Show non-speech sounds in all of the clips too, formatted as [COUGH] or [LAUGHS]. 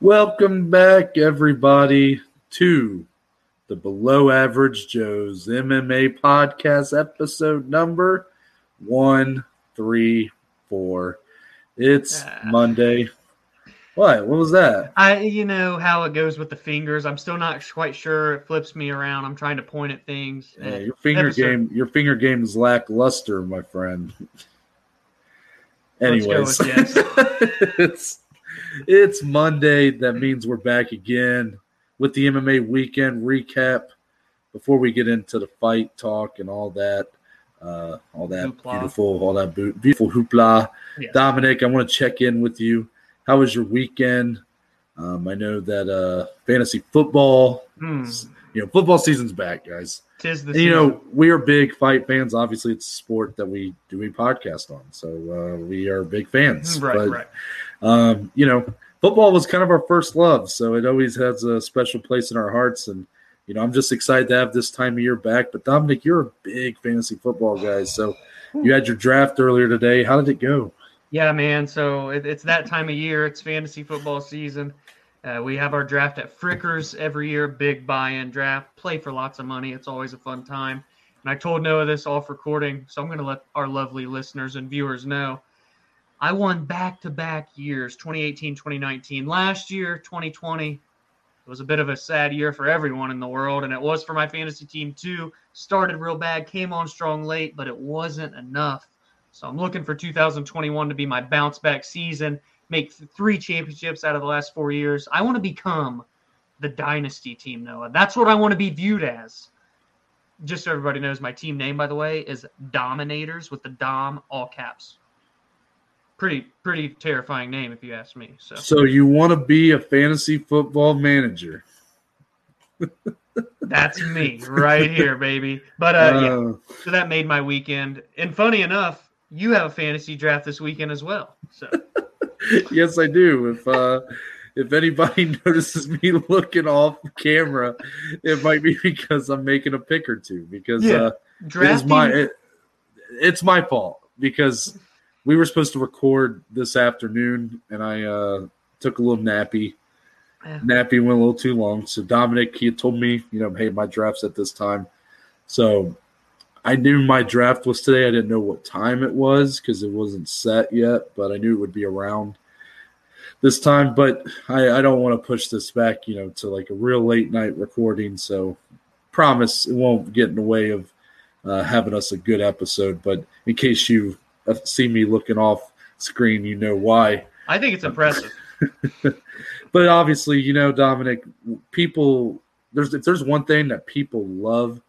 Welcome back, everybody, to the Below Average Joe's MMA podcast episode number 134. It's Ah. Monday. What? What was that? I, you know how it goes with the fingers. I'm still not quite sure. It flips me around. I'm trying to point at things. Yeah, your finger episode- game your finger game is lackluster, my friend. Anyways, [LAUGHS] it's it's Monday. That means we're back again with the MMA weekend recap. Before we get into the fight talk and all that, uh, all that Hoopla. beautiful, all that beautiful hoopla. Yes. Dominic, I want to check in with you. How was your weekend? Um, I know that uh, fantasy football, Hmm. You know, football season's back, guys. Tis the And, you know, we are big fight fans. Obviously, it's a sport that we do a podcast on, so uh, we are big fans. right, but, right. Um, you know, football was kind of our first love, so it always has a special place in our hearts. And you know, I'm just excited to have this time of year back. But Dominic, you're a big fantasy football guy, so you had your draft earlier today. How did it go? Yeah, man. So it, it's that time of year. It's fantasy football season. Uh, we have our draft at Frickers every year. Big buy-in draft. Play for lots of money. It's always a fun time. And I told Noah this off recording, so I'm going to let our lovely listeners and viewers know. I won back-to-back years, 2018, 2019. Last year, 2020, it was a bit of a sad year for everyone in the world, and it was for my fantasy team too. Started real bad, came on strong late, but it wasn't enough. So I'm looking for 2021 to be my bounce back season, make three championships out of the last four years. I want to become the dynasty team, Noah. That's what I want to be viewed as. Just so everybody knows, my team name, by the way, is Dominators with the Dom all caps. Pretty, pretty terrifying name if you ask me. So So you want to be a fantasy football manager? [LAUGHS] that's me right here, baby. But uh, yeah, Uh, so that made my weekend. And funny enough, you have a fantasy draft this weekend as well. So [LAUGHS] [LAUGHS] yes, I do. If uh, if anybody [LAUGHS] notices me [LAUGHS] looking off camera, it might be because I'm making a pick or two. Because Yeah. uh, it is my it, it's my fault because we were supposed to record this afternoon, and I uh, took a little nappy. Yeah. Nappy went a little too long, so Dominic he had told me, you know, hey, my draft's at this time, so I knew my draft was today. I didn't know what time it was because it wasn't set yet, but I knew it would be around this time. But I, I don't want to push this back, you know, to like a real late night recording. So promise it won't get in the way of uh, having us a good episode. But in case you uh, see me looking off screen, you know why. I think it's impressive. [LAUGHS] But obviously, you know, Dominic, people there's if there's one thing that people love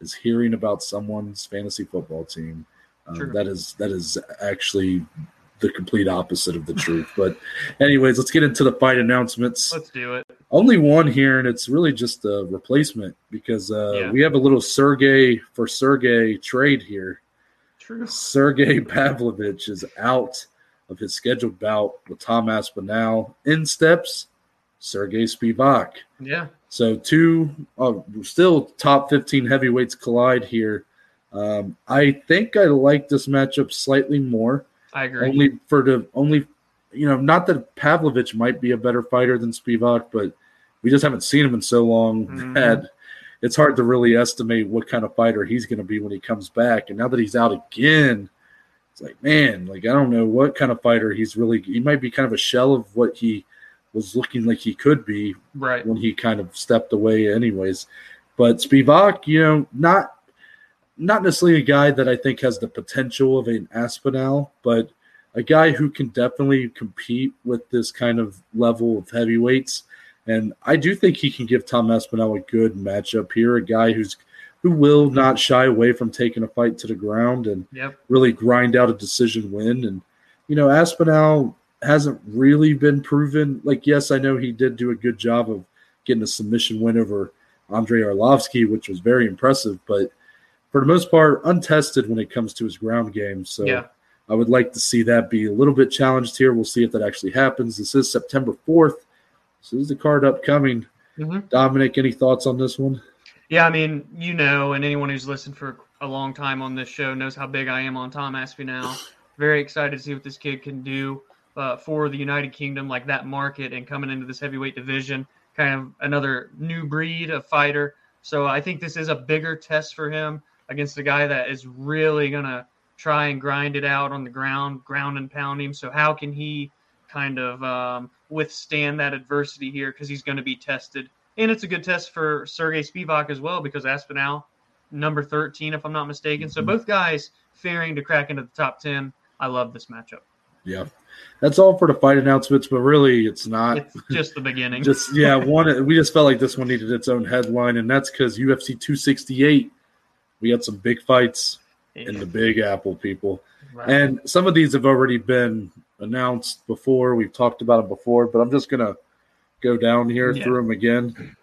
is hearing about someone's fantasy football team. Um, that is that is actually the complete opposite of the truth. But anyways, let's get into the fight announcements. Let's do it. Only one here, and it's really just a replacement because uh, Yeah. we have a little Sergey for Sergey trade here. True. Sergey [LAUGHS] Pavlovich is out of his scheduled bout with Tom Aspinall. In steps Sergey Spivak. Yeah. So two uh, still top 15 heavyweights collide here. Um, I think I like this matchup slightly more, I agree. only for the only you know not that Pavlovich might be a better fighter than Spivak, but we just haven't seen him in so long [LAUGHS] Mhm. that it's hard to really estimate what kind of fighter he's going to be when he comes back. And now that he's out again, it's like man, like I don't know what kind of fighter he's really. He might be kind of a shell of what he was looking like he could be right. when he kind of stepped away anyways. But Spivak, you know, not not necessarily a guy that I think has the potential of an Aspinall, but a guy who can definitely compete with this kind of level of heavyweights. And I do think he can give Tom Aspinall a good matchup here, a guy who's who will not shy away from taking a fight to the ground and Yep. really grind out a decision win. And, you know, Aspinall hasn't really been proven. Like, yes, I know he did do a good job of getting a submission win over Andrei Arlovski, which was very impressive, but for the most part, untested when it comes to his ground game. So Yeah. I would like to see that be a little bit challenged here. We'll see if that actually happens. This is September 4th. So this is the card upcoming. Mhm. Dominic, any thoughts on this one? Yeah, I mean, you know, and anyone who's listened for a long time on this show knows how big I am on Tom Aspinall. Very excited to see what this kid can do. Uh, for the United Kingdom, like that market, and coming into this heavyweight division, kind of another new breed of fighter. So I think this is a bigger test for him against a guy that is really gonna try and grind it out on the ground, ground and pound him. So how can he kind of um, withstand that adversity here? Because he's going to be tested, and it's a good test for Sergey Spivak as well because Aspinall, number thirteen, if I'm not mistaken. So Mhm. both guys fearing to crack into the top ten. I love this matchup. Yeah, that's all for the fight announcements, but really, it's not. It's just the beginning. [LAUGHS] just yeah, one. We just felt like this one needed its own headline, and that's because UFC 268. We had some big fights in the Big Apple, people. Right. And some of these have already been announced before. We've talked about them before, but I'm just to go down here Yeah. through them again.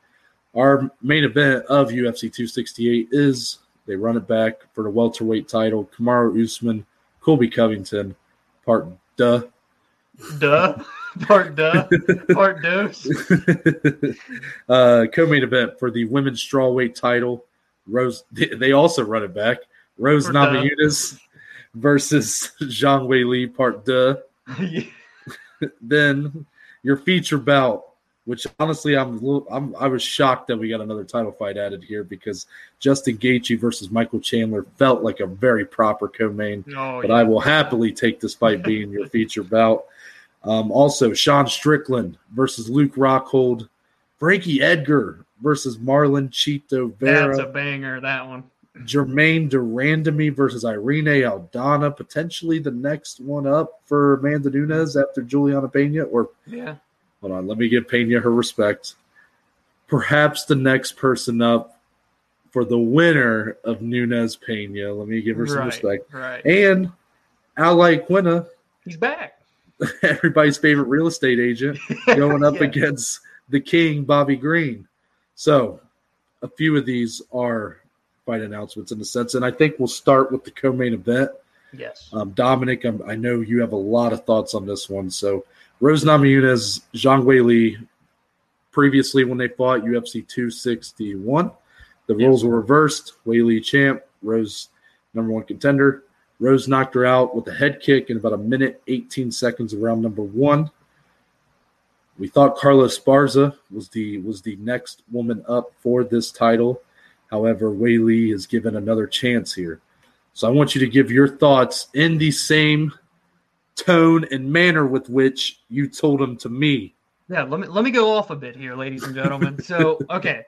Our main event of UFC 268 is they run it back for the welterweight title. Kamaru Usman, Colby Covington, part duh. duh, [LAUGHS] part duh, [LAUGHS] part dose. [LAUGHS] uh, co-main event for the women's strawweight title. Rose, they also run it back. Rose duh. Namajunas versus Zhang Wei Li, part duh. then your feature bout, which honestly I'm, a little, I'm I was shocked that we got another title fight added here because Justin Gaethje versus Michael Chandler felt like a very proper co-main, oh, but yeah. I will happily take this fight being your feature bout. Um, also, Sean Strickland versus Luke Rockhold, Frankie Edgar versus Marlon Chito That's a banger. That one. Germaine de Randamie versus Irene Aldana, potentially the next one up for Amanda Nunes after Juliana Pena. Or Yeah. Hold on, let me give Pena her respect. Perhaps the next person up for the winner of Nunes Pena. Let me give her some right. respect. Right. And Al Iaquinta, He's back. [LAUGHS] everybody's favorite real estate agent, [LAUGHS] going up Yeah. against the king, Bobby Green. So, a few of these are fight announcements in a sense, and I think we'll start with the co-main event. Yes. Um, Dominic, i I know you have a lot of thoughts on this one. So, Rose Namajunas, Zhang Wei Li, previously when they fought UFC 261, the Yes. roles were reversed. Wei Li champ, Rose number one contender. Rose knocked her out with a head kick in about a minute 18 seconds of round number one. We thought Carla Esparza was the was the next woman up for this title. However, Wei Li is given another chance here. So I want you to give your thoughts in the same tone and manner with which you told them to me. Yeah, let me let me go off a bit here, ladies and gentlemen. So, [LAUGHS] okay.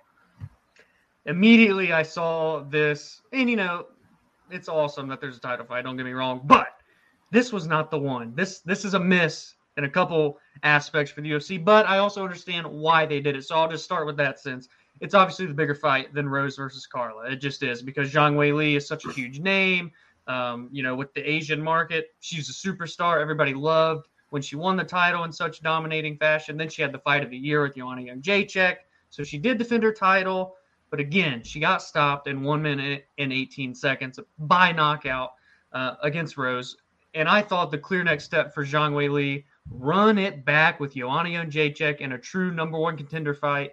Immediately I saw this, and you know, it's awesome that there's a title fight, don't get me wrong, but this was not the one. This this is a miss in a couple aspects for the UFC, but I also understand why they did it. So I'll just start with that since it's obviously the bigger fight than Rose versus Carla. It just is because Zhang Wei Li is such a huge name. Um, you know, with the Asian market, she's a superstar. Everybody loved when she won the title in such dominating fashion. Then she had the fight of the year with Joanna Jedrzejczyk. So she did defend her title, but again, she got stopped in one minute and 18 seconds by knockout uh, against Rose. And I thought the clear next step for Zhang Wei Li, run it back with Joanna Jedrzejczyk in a true number one contender fight.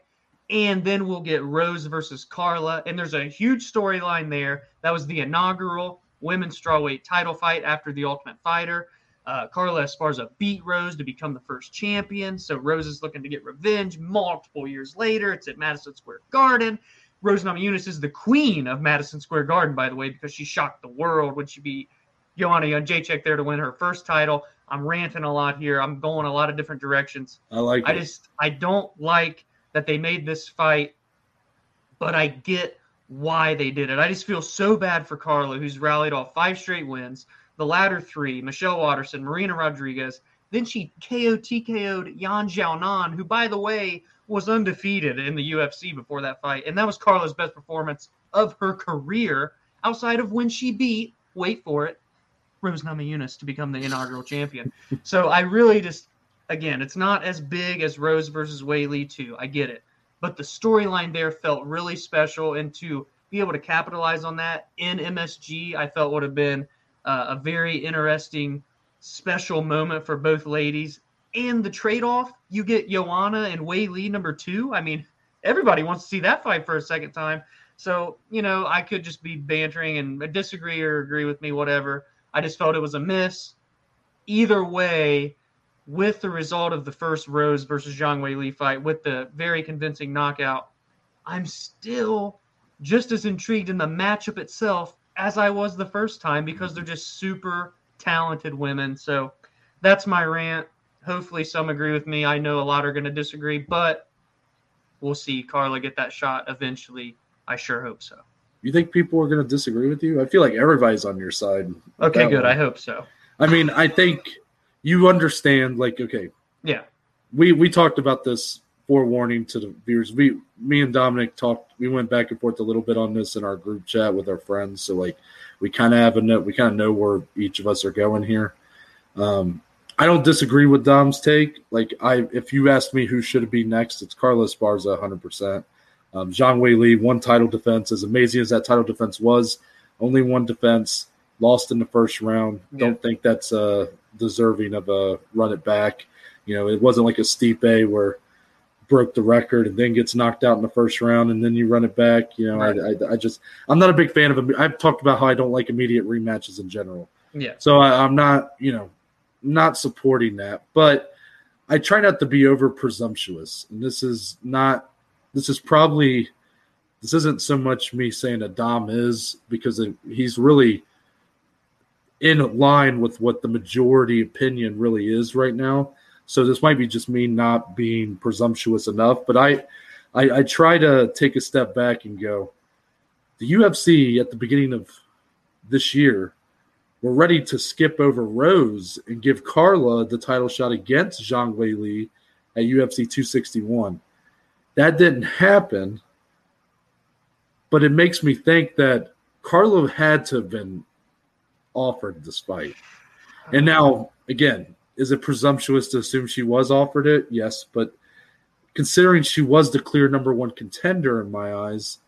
And then we'll get Rose versus Carla. And there's a huge storyline there. That was the inaugural women's strawweight title fight after the Ultimate Fighter. Uh, Carla Esparza beat Rose to become the first champion. So Rose is looking to get revenge multiple years later. It's at Madison Square Garden. Rose Namajunas is the queen of Madison Square Garden, by the way, because she shocked the world when she beat Joanna Jedrzejczyk there to win her first title. I'm ranting a lot here. I'm going a lot of different directions. I like I it. just I don't like that they made this fight, but I get why they did it. I just feel so bad for Carla, who's rallied off five straight wins, the latter three, Michelle Waterson, Marina Rodriguez. Then she KO TKO'd Yan Xiaonan, who, by the way, was undefeated in the UFC before that fight. And that was Carla's best performance of her career outside of when she beat, wait for it, Rose Namajunas to become the inaugural champion. [LAUGHS] So I really just, again, it's not as big as Rose versus Li 2. I get it. But the storyline there felt really special. And to be able to capitalize on that in MSG, I felt would have been uh, a very interesting, special moment for both ladies. And the trade off, you get Joanna and Wei Li number two. I mean, everybody wants to see that fight for a second time. So, you know, I could just be bantering and disagree or agree with me, whatever. I just felt it was a miss. Either way, with the result of the first Rose versus Zhang Wei Li fight, with the very convincing knockout, I'm still just as intrigued in the matchup itself as I was the first time because they're just super talented women. So that's my rant. Hopefully, some agree with me. I know a lot are going to disagree, but we'll see Carla get that shot eventually. I sure hope so. You think people are going to disagree with you? I feel like everybody's on your side. Okay, good. One. I hope so. I mean, I think you understand. Like, okay, yeah, we we talked about this forewarning to the viewers. We, me and Dominic talked. We went back and forth a little bit on this in our group chat with our friends. So like, we kind of have a note. We kind of know where each of us are going here. Um, I don't disagree with Dom's take. Like, I if you ask me who should be next, it's Carla Esparza, hundred percent. Um, Zhang Wei Li, one title defense. As amazing as that title defense was, only one defense, lost in the first round. Yeah. Don't think that's uh, deserving of a run it back. You know, it wasn't like a Stipe where broke the record and then gets knocked out in the first round and then you run it back. You know, right. I, I, I, just I'm not a big fan of. I've talked about how I don't like immediate rematches in general. Yeah. So I, I'm not, you know, not supporting that, but I try not to be over presumptuous. And this is not this is probably this isn't so much me saying that Dom is because he's really in line with what the majority opinion really is right now. So this might be just me not being presumptuous enough, but I, I, I try to take a step back and go. The UFC at the beginning of this year were ready to skip over Rose and give Carla the title shot against Zhang Wei Li at UFC 261. That didn't happen, but it makes me think that Carlo had to have been offered this fight. And now, again, is it presumptuous to assume she was offered it? Yes, but considering she was the clear number one contender in my eyes,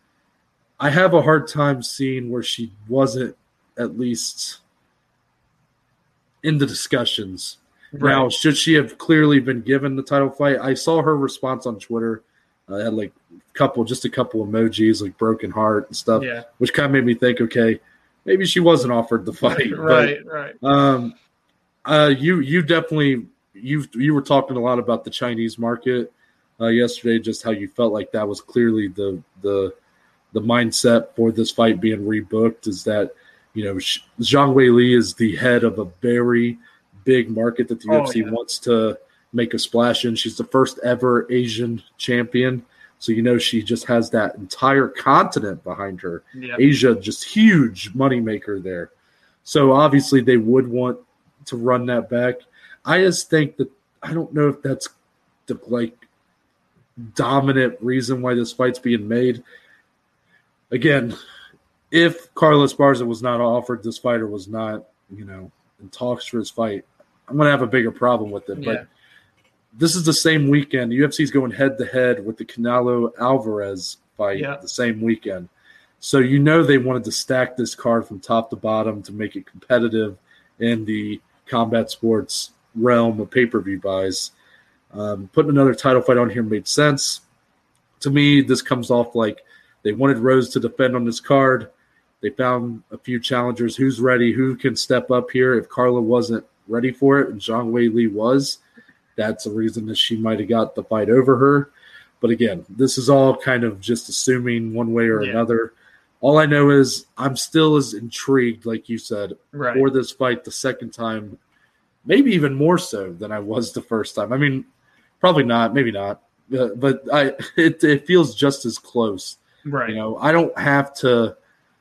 I have a hard time seeing where she wasn't at least in the discussions. Right. Now, should she have clearly been given the title fight? I saw her response on Twitter uh, had like a couple, just a couple emojis, like broken heart and stuff, yeah. which kind of made me think, okay, maybe she wasn't offered the fight. [LAUGHS] right, but, right. Um, uh, you you definitely you you were talking a lot about the Chinese market uh, yesterday, just how you felt like that was clearly the the the mindset for this fight being rebooked is that you know Zhang Wei Li is the head of a very big market that the oh, UFC yeah. wants to make a splash in. She's the first ever Asian champion. So you know she just has that entire continent behind her. Yep. Asia, just huge moneymaker there. So obviously they would want to run that back. I just think that I don't know if that's the like dominant reason why this fight's being made. Again, if Carla Esparza was not offered this fight or was not, you know, in talks for his fight, I'm gonna have a bigger problem with it. Yeah. But this is the same weekend. The UFC is going head to head with the Canelo Alvarez fight yeah. the same weekend. So you know they wanted to stack this card from top to bottom to make it competitive in the combat sports realm of pay per view buys. Um, putting another title fight on here made sense. To me, this comes off like they wanted Rose to defend on this card. They found a few challengers. Who's ready? Who can step up here? If Carla wasn't ready for it and Zhang Wei Li was, that's a reason that she might have got the fight over her. But again, this is all kind of just assuming one way or yeah. another. All I know is I'm still as intrigued, like you said, right. for this fight the second time, maybe even more so than I was the first time. I mean, probably not, maybe not, uh, but I [LAUGHS] it, it feels just as close. Right. You know, I don't have to.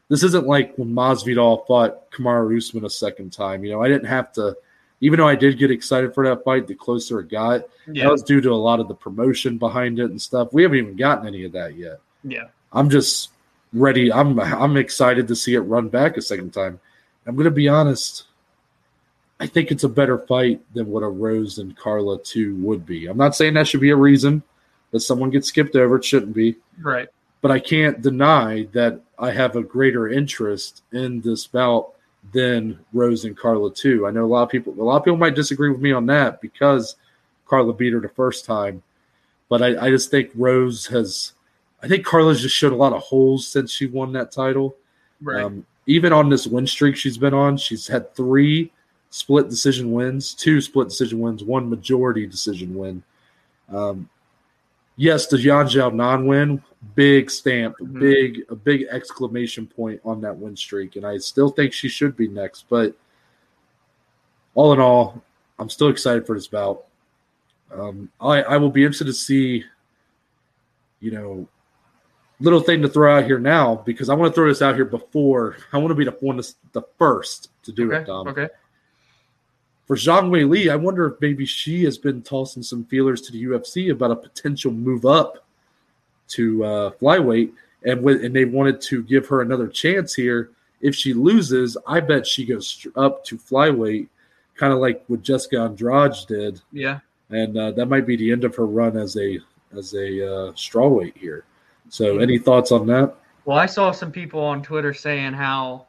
This isn't like when Masvidal fought Kamaru Usman a second time. You know, I didn't have to even though I did get excited for that fight, the closer it got, yeah. that was due to a lot of the promotion behind it and stuff. We haven't even gotten any of that yet. Yeah, I'm just ready. I'm I'm excited to see it run back a second time. I'm going to be honest. I think it's a better fight than what a Rose and Carla two would be. I'm not saying that should be a reason that someone gets skipped over. It shouldn't be. Right. But I can't deny that I have a greater interest in this bout than Rose and Carla too. I know a lot of people a lot of people might disagree with me on that because Carla beat her the first time. But I, I just think Rose has I think Carla's just showed a lot of holes since she won that title. Right. Um, even on this win streak she's been on, she's had three split decision wins, two split decision wins, one majority decision win. Um, yes, the Yan Xiaonan win, big stamp, Mhm. big a big exclamation point on that win streak, and I still think she should be next. But all in all, I'm still excited for this bout. Um, I I will be interested to see, you know, little thing to throw out here now because I want to throw this out here before I want to be the one, to, the first to do Okay. it, Dom Okay. For Zhang Wei Li, I wonder if maybe she has been tossing some feelers to the UFC about a potential move up to uh, flyweight, and with, and they wanted to give her another chance here. If she loses, I bet she goes up to flyweight, kind of like what Jessica Andrade did, Yeah. and uh, that might be the end of her run as a as a uh, strawweight here. So, any thoughts on that? Well, I saw some people on Twitter saying how,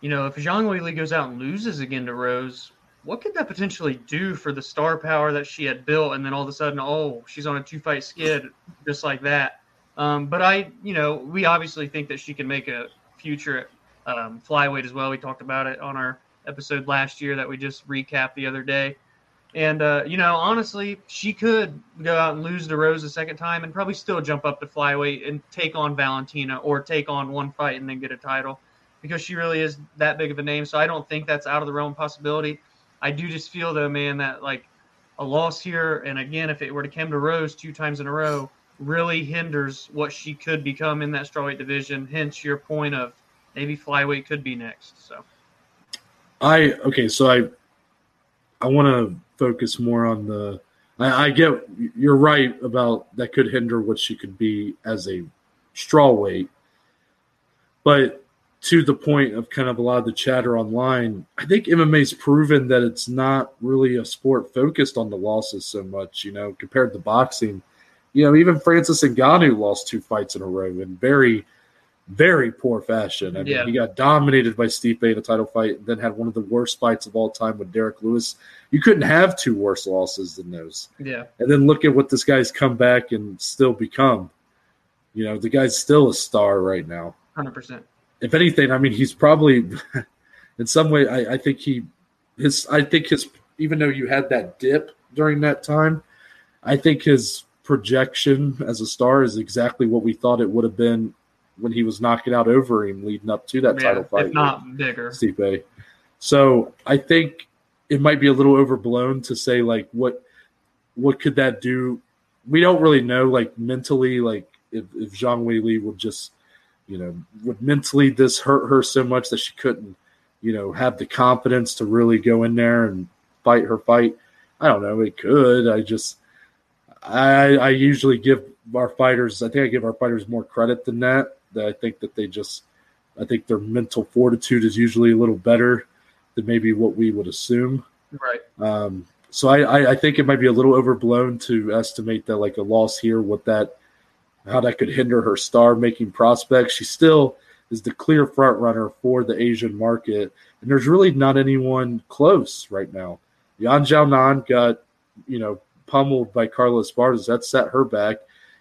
you know, if Zhang Weili goes out and loses again to Rose, what could that potentially do for the star power that she had built? And then all of a sudden, oh, she's on a two fight skid just like that. Um, but I, you know, we obviously think that she can make a future um, flyweight as well. We talked about it on our episode last year that we just recapped the other day. And uh, you know, honestly, she could go out and lose to Rose a second time and probably still jump up to flyweight and take on Valentina or take on one fight and then get a title because she really is that big of a name. So I don't think that's out of the realm possibility. I do just feel though, man, that like a loss here, and again, if it were to come to Rose two times in a row, really hinders what she could become in that strawweight division. Hence your point of maybe flyweight could be next. So I okay, so I I want to focus more on the. I, I get you're right about that could hinder what she could be as a straw weight, but to the point of kind of a lot of the chatter online, I think MMA's proven that it's not really a sport focused on the losses so much. You know, compared to boxing, you know, even Francis Ngannou lost two fights in a row in very, very poor fashion. I mean, Yeah. he got dominated by Stipe in a title fight, and then had one of the worst fights of all time with Derrick Lewis. You couldn't have two worse losses than those. yeah, And then look at what this guy's come back and still become. You know, the guy's still a star right now. hundred percent. If anything, I mean, he's probably [LAUGHS] in some way. I, I think he, his, I think his, even though you had that dip during that time, I think his projection as a star is exactly what we thought it would have been when he was knocking out Overeem leading up to that title fight. if not bigger. Stipe. So I think it might be a little overblown to say like what what could that do? We don't really know like mentally like if, if Zhang Wei Li would just you know would mentally this hurt her so much that she couldn't you know have the confidence to really go in there and fight her fight. I don't know. It could. I just I I usually give our fighters. I think I give our fighters more credit than that. That I think that they just I think their mental fortitude is usually a little better than maybe what we would assume. Right. Um, so I, I, I think it might be a little overblown to estimate that like a loss here, what that, how that could hinder her star making prospects. She still is the clear front runner for the Asian market, and there's really not anyone close right now. Yan Xiaonan got, you know, pummeled by Carla Esparza. That set her back.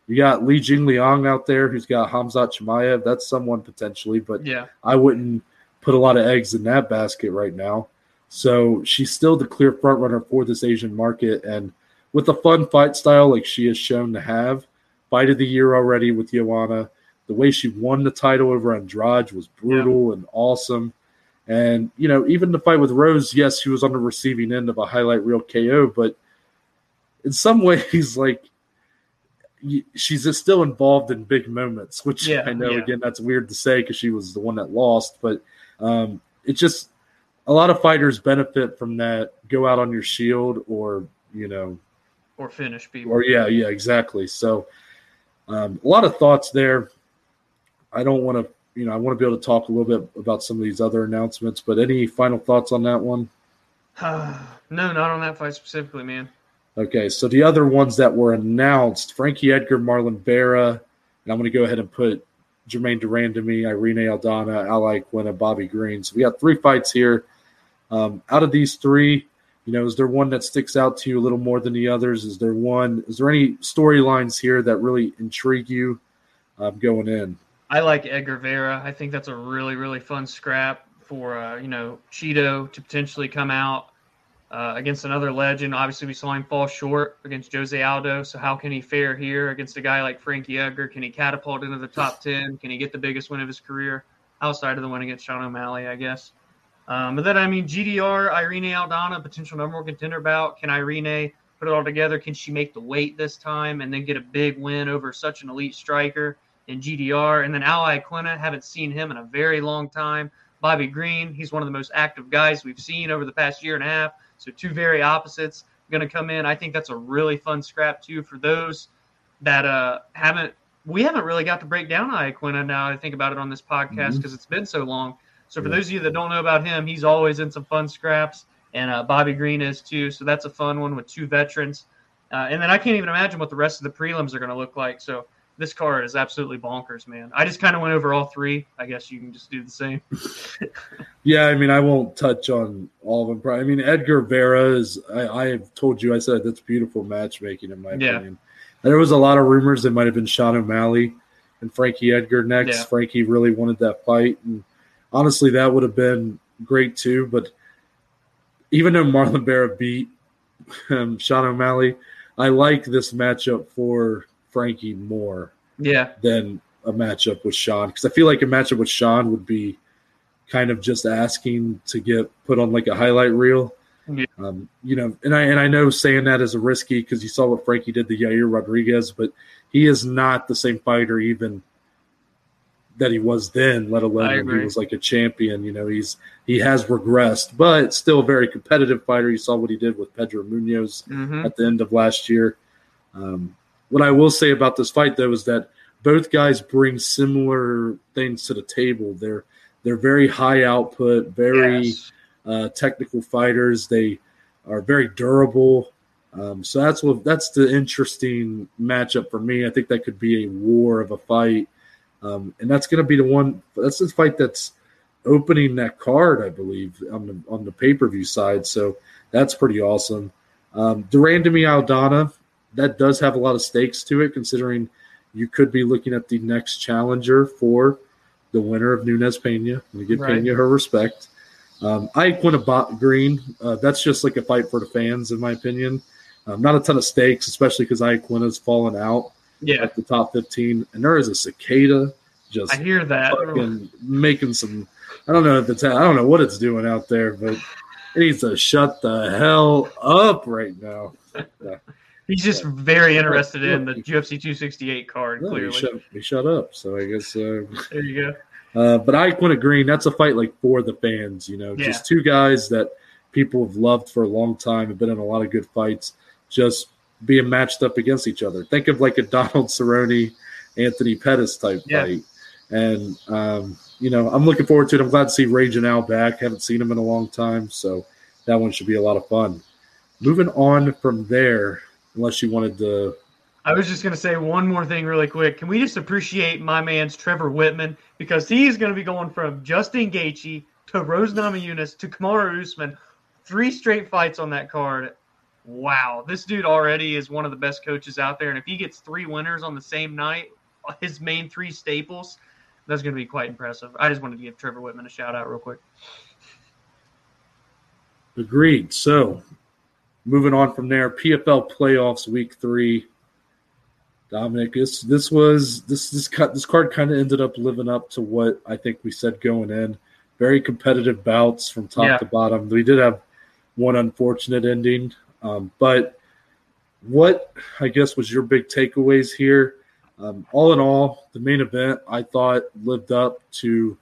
You got Li Jingliang out there who's got Hamzat Chimaev. That's someone potentially, but Yeah. I wouldn't put a lot of eggs in that basket right now. So she's still the clear front runner for this Asian market, and with a fun fight style like she has shown to have, fight of the year already with Joanna. The way she won the title over Andrade was brutal and awesome. And you know, even the fight with Rose, yes, she was on the receiving end of a highlight reel KO, but in some [LAUGHS] ways, like she's still involved in big moments, which Yeah, I know yeah. again that's weird to say because she was the one that lost, but um, it's just a lot of fighters benefit from that. Go out on your shield, or you know, Or finish people. or yeah, yeah, exactly. So um, a lot of thoughts there. I don't want to, you know, I want to be able to talk a little bit about some of these other announcements, but any final thoughts on that one? [SIGHS] no, not on that fight specifically, man. Okay, so the other ones that were announced: Frankie Edgar, Marlon Vera, and I'm going to go ahead and put Germaine de Randamie, Irene Aldana, Al Iaquinta, and Bobby Green. So we got three fights here. Um, out of these three, you know, is there one that sticks out to you a little more than the others? Is there one? Is there any storylines here that really intrigue you um, going in? I like Edgar Vera. I think that's a really, really fun scrap. for uh, you know Chito to potentially come out uh, against another legend. Obviously, we saw him fall short against Jose Aldo. So how can he fare here against a guy like Frankie Edgar? Can he catapult into the top ten? Can he get the biggest win of his career outside of the win against Sean O'Malley? I guess. Um, but then I mean GDR, Irene Aldana, potential number one contender bout. Can Irene put it all together? Can she make the weight this time and then get a big win over such an elite striker in GDR? And then Al Iaquinta, haven't seen him in a very long time. Bobby Green, he's one of the most active guys we've seen over the past year and a half. So two very opposites going to come in. I think that's a really fun scrap too for those that uh, haven't. We haven't really got to break down Iaquinta now. I think about it on this podcast because mm-hmm. it's been so long. So for yeah. those of you that don't know about him, he's always in some fun scraps, and uh, Bobby Green is too. So that's a fun one with two veterans. Uh, and then I can't even imagine what the rest of the prelims are going to look like. So this card is absolutely bonkers, man. I just kind of went over all three. I guess you can just do the same. [LAUGHS] yeah, I mean, I won't touch on all of them. Probably. I mean, Edgar Vera is. I, I have told you. I said that's beautiful matchmaking in my yeah. opinion. And there was a lot of rumors it might have been Sean O'Malley and Frankie Edgar next. Yeah. Frankie really wanted that fight, and honestly, that would have been great too. But even though Marlon Vera beat um, Sean O'Malley, I like this matchup for Frankie more yeah. than a matchup with Sean because I feel like a matchup with Sean would be kind of just asking to get put on like a highlight reel. Yeah. Um, you know, and I and I know saying that is a risky because you saw what Frankie did to Yair Rodriguez, but he is not the same fighter even that he was then, let alone when he was like a champion. You know, he's he has regressed, but still a very competitive fighter. You saw what he did with Pedro Munhoz mm-hmm. at the end of last year. Um, what I will say about this fight, though, is that both guys bring similar things to the table. They're they're very high output, very yes. uh, technical fighters. They are very durable. Um, so that's what that's the interesting matchup for me. I think that could be a war of a fight, um, and that's going to be the one. That's the fight that's opening that card, I believe, on the on the pay per view side. So that's pretty awesome. Um, de Randamie Aldana, that does have a lot of stakes to it, considering you could be looking at the next challenger for the winner of Nunes Pena. We give right. Pena her respect. Um, Iaquinta Green, uh, that's just like a fight for the fans, in my opinion. Um, not a ton of stakes, especially because Iaquinta's fallen out yeah. at the top 15. And there is a cicada just I hear that making some. I don't know if it's. I don't know what it's doing out there, but it needs to shut the hell up right now. Yeah. [LAUGHS] He's just very interested in the UFC 268 card. Clearly, he shut, he shut, up. So I guess uh, [LAUGHS] there you go. Uh, but Iaquinta Green, that's a fight like for the fans. You know, yeah. just two guys that people have loved for a long time, have been in a lot of good fights, just being matched up against each other. Think of like a Donald Cerrone, Anthony Pettis type yeah. fight. And um, you know, I'm looking forward to it. I'm glad to see Ragin' Al back. Haven't seen him in a long time, so that one should be a lot of fun. Moving on from there, unless you wanted to. I was just going to say one more thing really quick. Can we just appreciate my man's Trevor Wittman because he's going to be going from Justin Gaethje to Rose Namajunas to Kamaru Usman, three straight fights on that card. Wow, this dude already is one of the best coaches out there, and if he gets three winners on the same night, his main three staples, that's going to be quite impressive. I just wanted to give Trevor Wittman a shout out real quick. Agreed. So moving on from there, PFL playoffs week three. Dominic, this this was this this cut this card kind of ended up living up to what I think we said going in. Very competitive bouts from top yeah. to bottom. We did have one unfortunate ending, um, but what I guess was your big takeaways here? Um, all in all, the main event I thought lived up to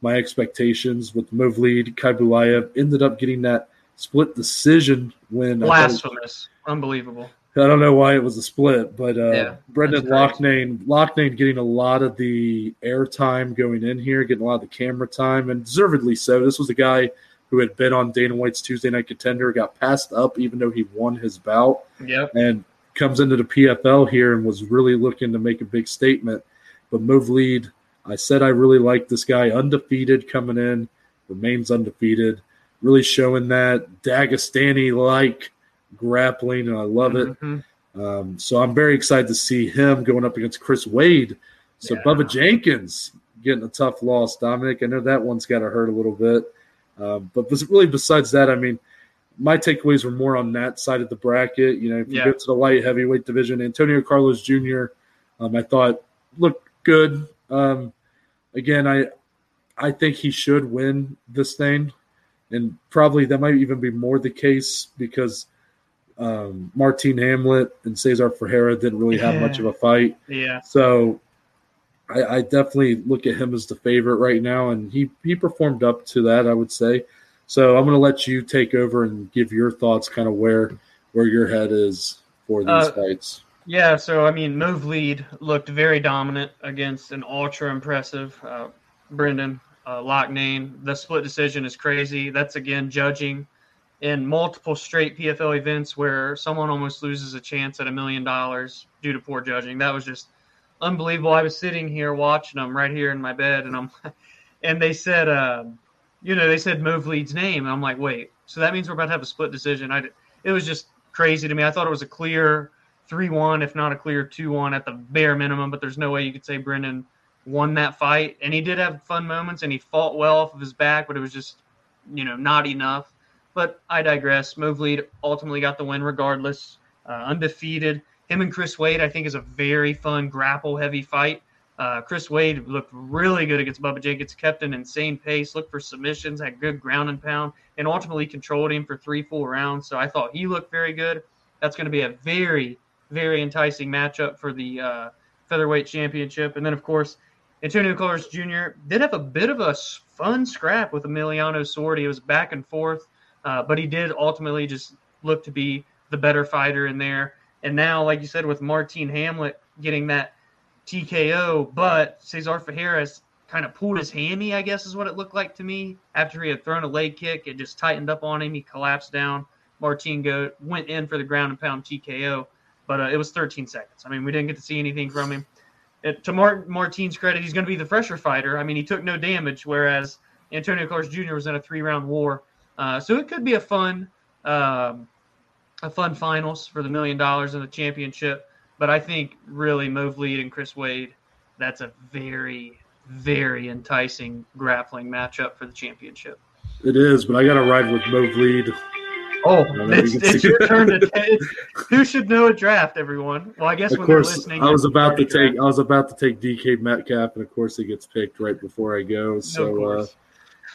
my expectations with Movlid Khaybulaev. Ended up getting that split decision when blasphemous, unbelievable. I don't know why it was a split, but uh, yeah, Brendan Loughnane, Loughnane getting a lot of the airtime going in here, getting a lot of the camera time, and deservedly so. This was a guy who had been on Dana White's Tuesday Night Contender, got passed up even though he won his bout, yep. and comes into the PFL here and was really looking to make a big statement. But Movlid, I said I really like this guy, undefeated coming in, remains undefeated really showing that Dagestani like grappling, and I love it. Mm-hmm. Um, so I'm very excited to see him going up against Chris Wade. So yeah. Bubba Jenkins getting a tough loss. Dominic, I know that one's got to hurt a little bit. Um, but really, besides that, I mean, my takeaways were more on that side of the bracket. You know, if you Yeah. go to the light heavyweight division, Antonio Carlos Jr. Um, I thought looked good. Um, again, I I think he should win this thing, and probably that might even be more the case because um, Martin Hamlet and Cezar Ferreira didn't really have much of a fight. Yeah. So I, I definitely look at him as the favorite right now, and he he performed up to that, I would say. So I'm going to let you take over and give your thoughts, kind of where where your head is for these Uh, fights. Yeah, so I mean, Movlid looked very dominant against an ultra impressive uh, Brendan uh. The split decision is crazy. That's again judging in multiple straight PFL events where someone almost loses a chance at a million dollars due to poor judging. That was just unbelievable. I was sitting here watching them right here in my bed, and I'm, [LAUGHS] and they said, uh, you know, they said Movlid's name, and I'm like, wait, so that means we're about to have a split decision. I, it was just crazy to me. I thought it was a clear three one, if not a clear two one at the bare minimum. But there's no way you could say Brendan won that fight. And he did have fun moments, and he fought well off of his back, but it was just you know not enough. But I digress. Movlid ultimately got the win regardless. Uh, undefeated. Him and Chris Wade, I think, is a very fun grapple heavy fight. Uh, Chris Wade looked really good against Bubba Jenkins, kept an insane pace, looked for submissions, had good ground and pound, and ultimately controlled him for three full rounds. So I thought he looked very good. That's going to be a very, very enticing matchup for the uh, featherweight championship. And then, of course, Antonio Carlos Jr. did have a bit of a fun scrap with Emiliano Sordi. It was back and forth, uh, but he did ultimately just look to be the better fighter in there. And now, like you said, with Martin Hamlet getting that TKO, but Cezar Ferreira's kind of pulled his hammy, I guess is what it looked like to me. After he had thrown a leg kick, it just tightened up on him. He collapsed down. Martin go, went in for the ground and pound TKO, but uh, it was 13 seconds. I mean, we didn't get to see anything from him. It, to Mar- Martin's credit, he's going to be the fresher fighter. I mean, he took no damage, whereas Antonio Carlos Jr. was in a three-round war. Uh, so it could be a fun, um, a fun finals for the million dollars in the championship. But I think really Movlid and Chris Wade, that's a very, very enticing grappling matchup for the championship. It is, but I got to ride with Movlid. Oh, it's, you it's your that. turn to. [LAUGHS] Who should know a draft, everyone? Well, I guess Of when they're course, listening, I was about to take drafted. I was about to take DK Metcalf, and of course he gets picked right before I go. No, So uh.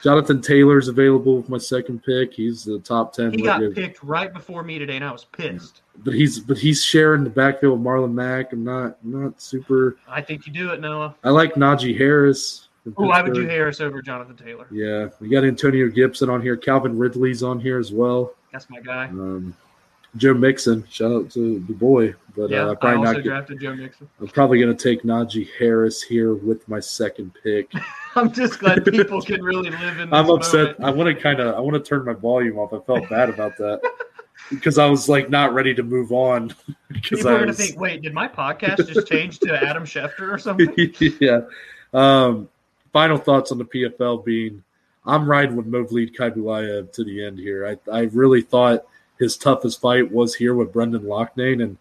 Jonathan Taylor's available with my second pick. He's the top ten. he got with- picked right before me today, and I was pissed. but he's but he's sharing the backfield with Marlon Mack. I'm not I'm not super. I think you do it, Noah. I like Najee Harris. Oh, I would do Harris over Jonathan Taylor. Yeah, we got Antonio Gibson on here. Calvin Ridley's on here as well. That's my guy. Um, Joe Mixon, shout out to the boy. But yeah, uh, I probably also not. Drafted Joe Mixon. I'm probably going to take Najee Harris here with my second pick. [LAUGHS] I'm just glad [LAUGHS] people can really live in. This I'm upset. moment. I want to kind of I want to turn my volume off. I felt bad about that [LAUGHS] because I was like not ready to move on because People I are going to think, wait, did my podcast just change to Adam Schefter or something? yeah. Um, final thoughts on the PFL being I'm riding with Movlid Khaybulaev to the end here. I, I really thought his toughest fight was here with Brendan Loughnane. And,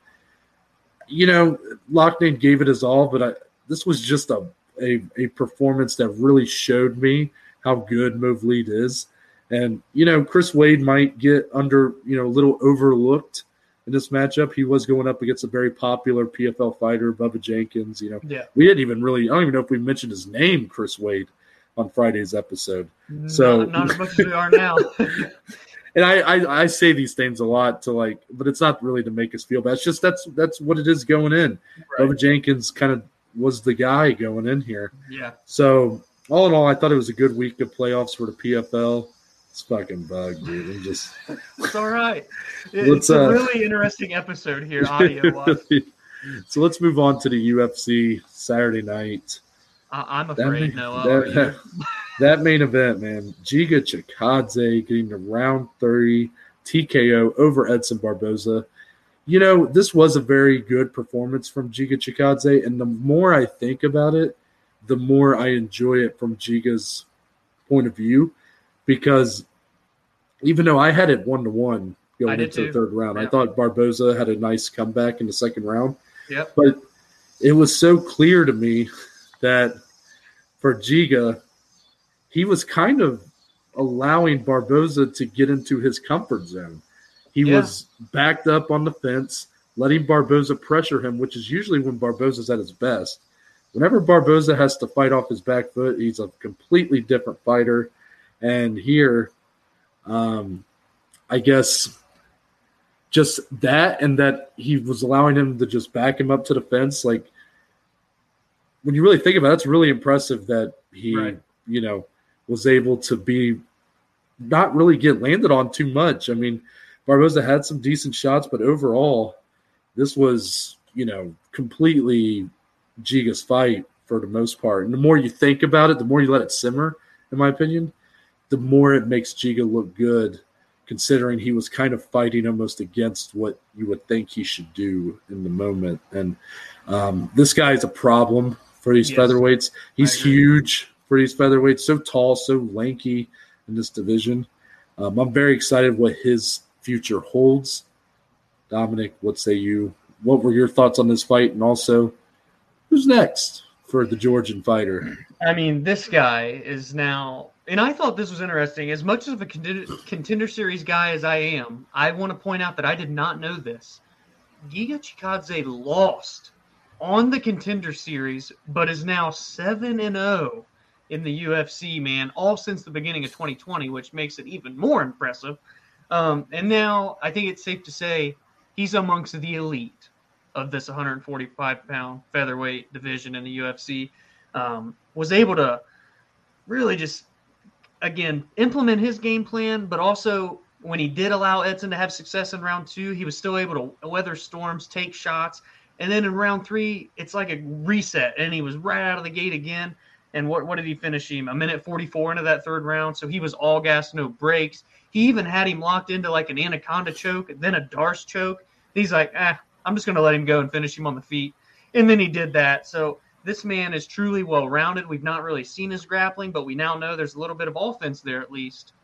you know, Loughnane gave it his all, but I, this was just a, a, a performance that really showed me how good Movlid is. And, you know, Chris Wade might get under, you know, a little overlooked in this matchup. He was going up against a very popular PFL fighter, Bubba Jenkins, you know. Yeah. We didn't even really, I don't even know if we mentioned his name, Chris Wade, on Friday's episode. So- not, not as much as we are now. [LAUGHS] And I, I, I say these things a lot to like, but it's not really to make us feel bad. It's just that's that's what it is going in. Right. Bubba Jenkins kind of was the guy going in here. yeah. So all in all, I thought it was a good week of playoffs for the PFL. It's fucking bug, dude. I'm just [LAUGHS] It's all right. [LAUGHS] It- it's a uh, really interesting episode here, audio wise. [LAUGHS] so let's move on to the UFC Saturday night. I'm afraid, main, Noah. That, [LAUGHS] that main event, man. Giga Chikadze getting to round 30 TKO over Edson Barboza. You know, this was a very good performance from Giga Chikadze, and the more I think about it, the more I enjoy it from Giga's point of view, because even though I had it one to one going into the third round, I thought Barboza had a nice comeback in the second round Yep. but it was so clear to me that for Giga, he was kind of allowing Barboza to get into his comfort zone. He Yeah. was backed up on the fence, letting Barboza pressure him, which is usually when Barboza's at his best. Whenever Barboza has to fight off his back foot, he's a completely different fighter. And here, um, I guess just that and that he was allowing him to just back him up to the fence. Like when you really think about it, it's really impressive that he, Right. you know, was able to be not really get landed on too much. I mean, Barboza had some decent shots, but overall, this was, you know, completely Giga's fight for the most part. And the more you think about it, the more you let it simmer, in my opinion, the more it makes Giga look good, considering he was kind of fighting almost against what you would think he should do in the moment. And um, this guy is a problem for these Yes. featherweights. He's huge for these featherweights, so tall, so lanky in this division. Um, I'm very excited what his future holds. Dominic, what say you? What were your thoughts on this fight? And also, who's next for the Georgian fighter? I mean, this guy is now, and I thought this was interesting. As much of a contender, contender series guy as I am, I want to point out that I did not know this. Giga Chikadze lost on the contender series, but is now seven and zero in the UFC. Man, all since the beginning of 2020, which makes it even more impressive. Um, and now I think it's safe to say he's amongst the elite of this 145 pound featherweight division in the UFC. Um, was able to really just again implement his game plan, but also when he did allow Edson to have success in round two, he was still able to weather storms, take shots, and then in round three, it's like a reset, and he was right out of the gate again. And what what did he finish him? A minute 44 into that third round, so he was all gas, no brakes. He even had him locked into like an anaconda choke, then a D'Arce choke. He's like, ah, I'm just gonna let him go and finish him on the feet, and then he did that. So this man is truly well rounded. We've not really seen his grappling, but we now know there's a little bit of offense there at least.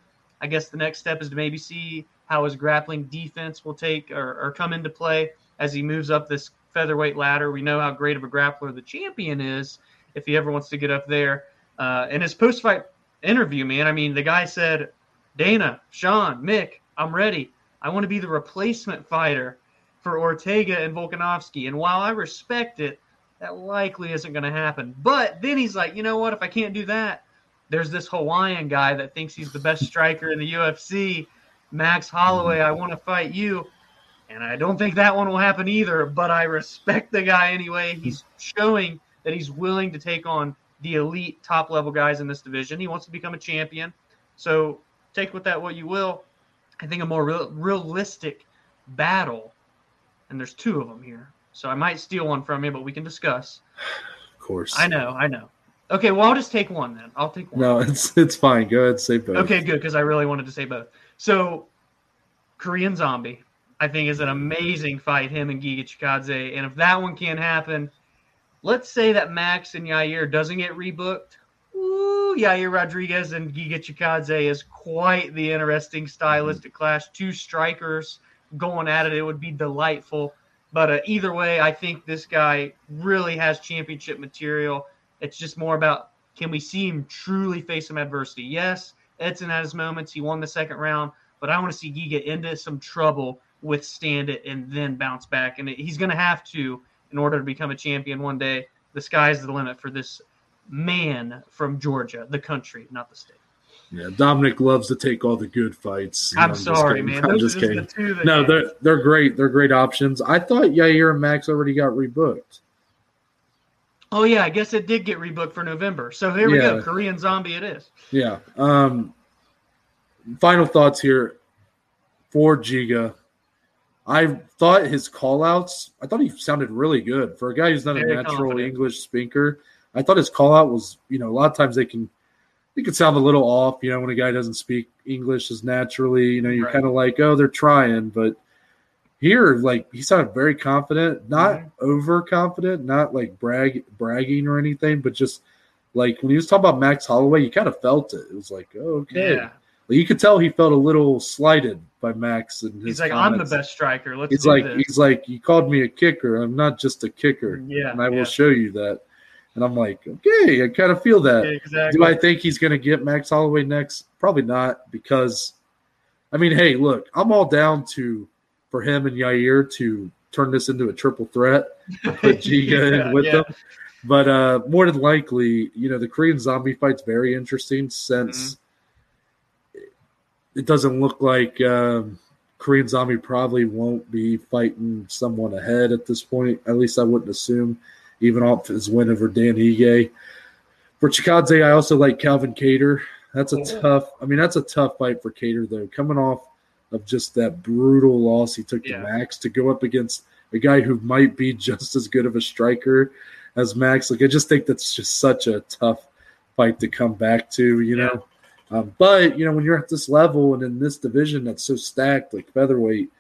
I guess the next step is to maybe see how his grappling defense will take or, or come into play as he moves up this featherweight ladder. We know how great of a grappler the champion is if he ever wants to get up there. Uh, in his post fight interview, man, I mean, the guy said, Dana, Sean, Mick, I'm ready. I want to be the replacement fighter for Ortega and Volkanovski. And while I respect it, that likely isn't going to happen. But then he's like, you know what? If I can't do that, there's this Hawaiian guy that thinks he's the best striker in the UFC, Max Holloway. I want to fight you. And I don't think that one will happen either, but I respect the guy anyway. He's showing that he's willing to take on the elite top level guys in this division. He wants to become a champion. So take with that what you will. I think a more real, realistic battle, and there's two of them here. So I might steal one from you, but we can discuss. Of course. I know, I know. Okay, well, I'll just take one then. I'll take one. No, it's it's fine. Go ahead, say both. Okay, good, because I really wanted to say both. So, Korean Zombie, I think, is an amazing fight, him and Giga Chikadze. And if that one can't happen, let's say that Max and Yair doesn't get rebooked. Ooh, Yair Rodriguez and Giga Chikadze is quite the interesting stylistic clash. Two strikers going at it. It would be delightful. But uh, either way, I think this guy really has championship material. It's just more about can we see him truly face some adversity? Yes, Edson had his moments. He won the second round, but I want to see Giga into some trouble, withstand it, and then bounce back. And he's going to have to in order to become a champion one day. The sky's the limit for this man from Georgia, the country, not the state. Yeah, Dominic loves to take all the good fights. I'm, just sorry, kidding. man. [LAUGHS] I'm Those just are just the No, they're they're great. They're great options. I thought Yair and Max already got rebooked. Oh yeah, I guess it did get rebooked for November. So here we go. Korean Zombie it is. Yeah. Um final thoughts here for Giga. I thought his call outs, I thought he sounded really good. For a guy who's not Very a natural confident. English speaker, I thought his call out was, you know, a lot of times they can they can sound a little off, you know, when a guy doesn't speak English as naturally, you know, you're Right. kind of like, oh, they're trying, but here, like he sounded very confident, not Mhm. overconfident, not like brag bragging or anything, but just like when he was talking about Max Holloway, you kind of felt it. It was like, oh, okay. Yeah. You could tell he felt a little slighted by Max and his He's like, I'm the best striker. Let's He's like, this. he's like, you called me a kicker. I'm not just a kicker, yeah, and I will show you that. And I'm like, okay, I kind of feel that. Yeah, exactly. Do I think he's going to get Max Holloway next? Probably not, because, I mean, hey, look, I'm all down to for him and Yair to turn this into a triple threat, put [LAUGHS] Giga Yeah, in [LAUGHS] with yeah. them. But uh, more than likely, you know, the Korean zombie fight's very interesting since it doesn't look like um, Korean zombie probably won't be fighting someone ahead at this point. At least I wouldn't assume, even off his win over Dan Ige. For Chikadze, I also like Calvin Kattar. That's a Oh. tough. I mean, that's a tough fight for Kattar though. Coming off of just that brutal loss he took to Max to go up against a guy who might be [LAUGHS] just as good of a striker as Max. Like I just think that's just such a tough fight to come back to. You Yeah. know. Um, but you know, when you're at this level and in this division that's so stacked, like featherweight,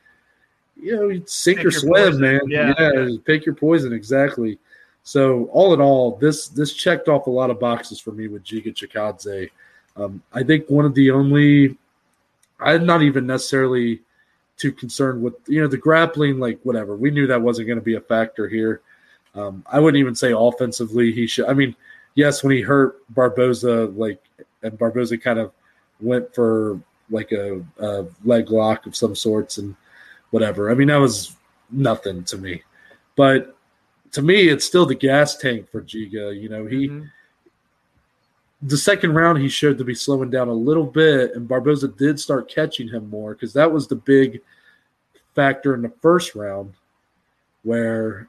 you know, you sink Pick or your swim, poison. man. Yeah. yeah, pick your poison exactly. So all in all, this this checked off a lot of boxes for me with Giga Chikadze. Um, I think one of the only I'm not even necessarily too concerned with you know the grappling, like whatever. We knew that wasn't going to be a factor here. Um, I wouldn't even say offensively he should. I mean, yes, when he hurt Barboza, like and Barboza kind of went for like a, a leg lock of some sorts and whatever. I mean, that was nothing to me. But to me, it's still the gas tank for Giga. You know, he Mhm. the second round he showed to be slowing down a little bit, and Barboza did start catching him more because that was the big factor in the first round where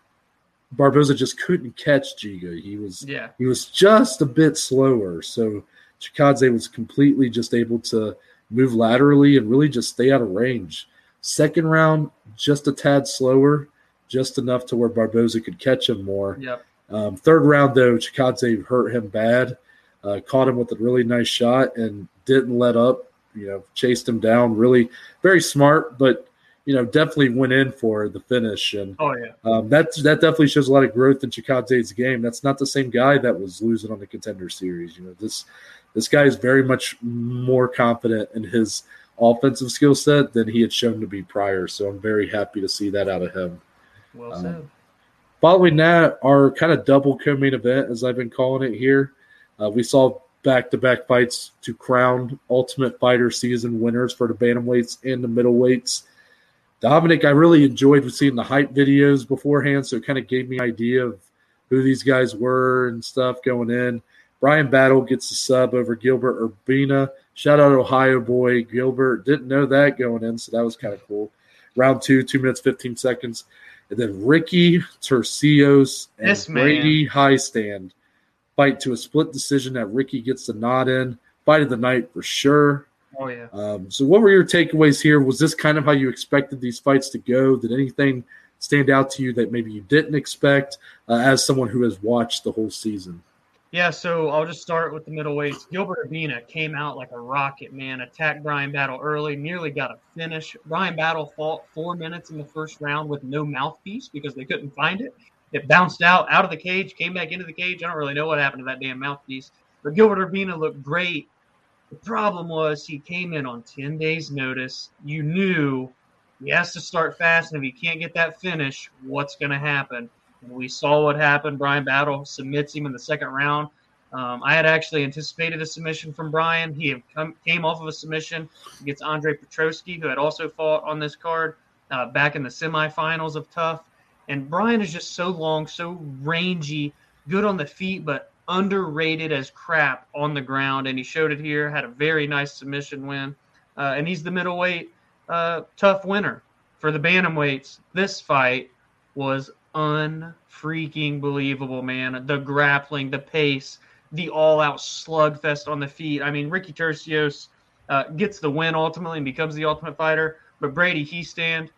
Barboza just couldn't catch Giga. He was Yeah. he was just a bit slower. So Chikadze was completely just able to move laterally and really just stay out of range. Second round, just a tad slower, just enough to where Barboza could catch him more. Yep. Um, third round, though, Chikadze hurt him bad, uh, caught him with a really nice shot and didn't let up. You know, chased him down. Really, very smart, but you know, definitely went in for the finish. And Oh yeah. um, that that definitely shows a lot of growth in Chikadze's game. That's not the same guy that was losing on the contender series. You know, this this guy is very much more confident in his offensive skill set than he had shown to be prior. So I'm very happy to see that out of him. Well Um, said. Following that, our kind of double co-main event, as I've been calling it here, uh, we saw back-to-back fights to crown Ultimate Fighter season winners for the bantamweights and the middleweights. Dominic, I really enjoyed seeing the hype videos beforehand, so it kind of gave me an idea of who these guys were and stuff going in. Brian Battle gets the sub over Gilbert Urbina. Shout out Ohio boy Gilbert. Didn't know that going in, so that was kind of cool. Round two, two minutes, 15 seconds. And then Ricky Turcios and This man. Brady Hiestand fight to a split decision that Ricky gets the nod in. Fight of the night for sure. Oh yeah. Um, so, what were your takeaways here? Was this kind of how you expected these fights to go? Did anything stand out to you that maybe you didn't expect uh, as someone who has watched the whole season? Yeah, so I'll just start with the middleweights. Gilbert Urbina came out like a rocket, man. Attacked Brian Battle early, nearly got a finish. Brian Battle fought four minutes in the first round with no mouthpiece because they couldn't find it. It bounced out out of the cage, came back into the cage. I don't really know what happened to that damn mouthpiece. But Gilbert Urbina looked great. The problem was he came in on 10 days' notice. You knew he has to start fast, and if he can't get that finish, what's going to happen? And we saw what happened. Brian Battle submits him in the second round. Um, I had actually anticipated a submission from Brian. He come, came off of a submission against Andre Petroski, who had also fought on this card uh, back in the semifinals of TUF. And Brian is just so long, so rangy, good on the feet, but underrated as crap on the ground. And he showed it here. Had a very nice submission win, uh, and he's the middleweight uh, TUF winner for the bantamweights. This fight was unfreaking believable, man. The grappling, the pace, the all-out slugfest on the feet. I mean, Ricky Turcios uh, gets the win ultimately and becomes the Ultimate Fighter. But Brady Hiestand,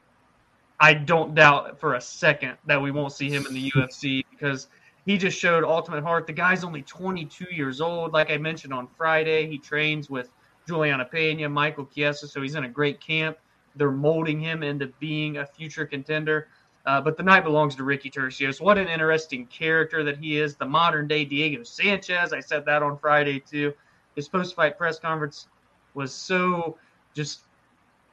I don't doubt for a second that we won't see him in the [LAUGHS] UFC because he just showed ultimate heart. The guy's only 22 years old. Like I mentioned on Friday, he trains with Julianna Peña, Michael Chiesa, so he's in a great camp. They're molding him into being a future contender. Uh, but the night belongs to Ricky Turcios. What an interesting character that he is. The modern day Diego Sanchez. I said that on Friday too. His post fight press conference was so just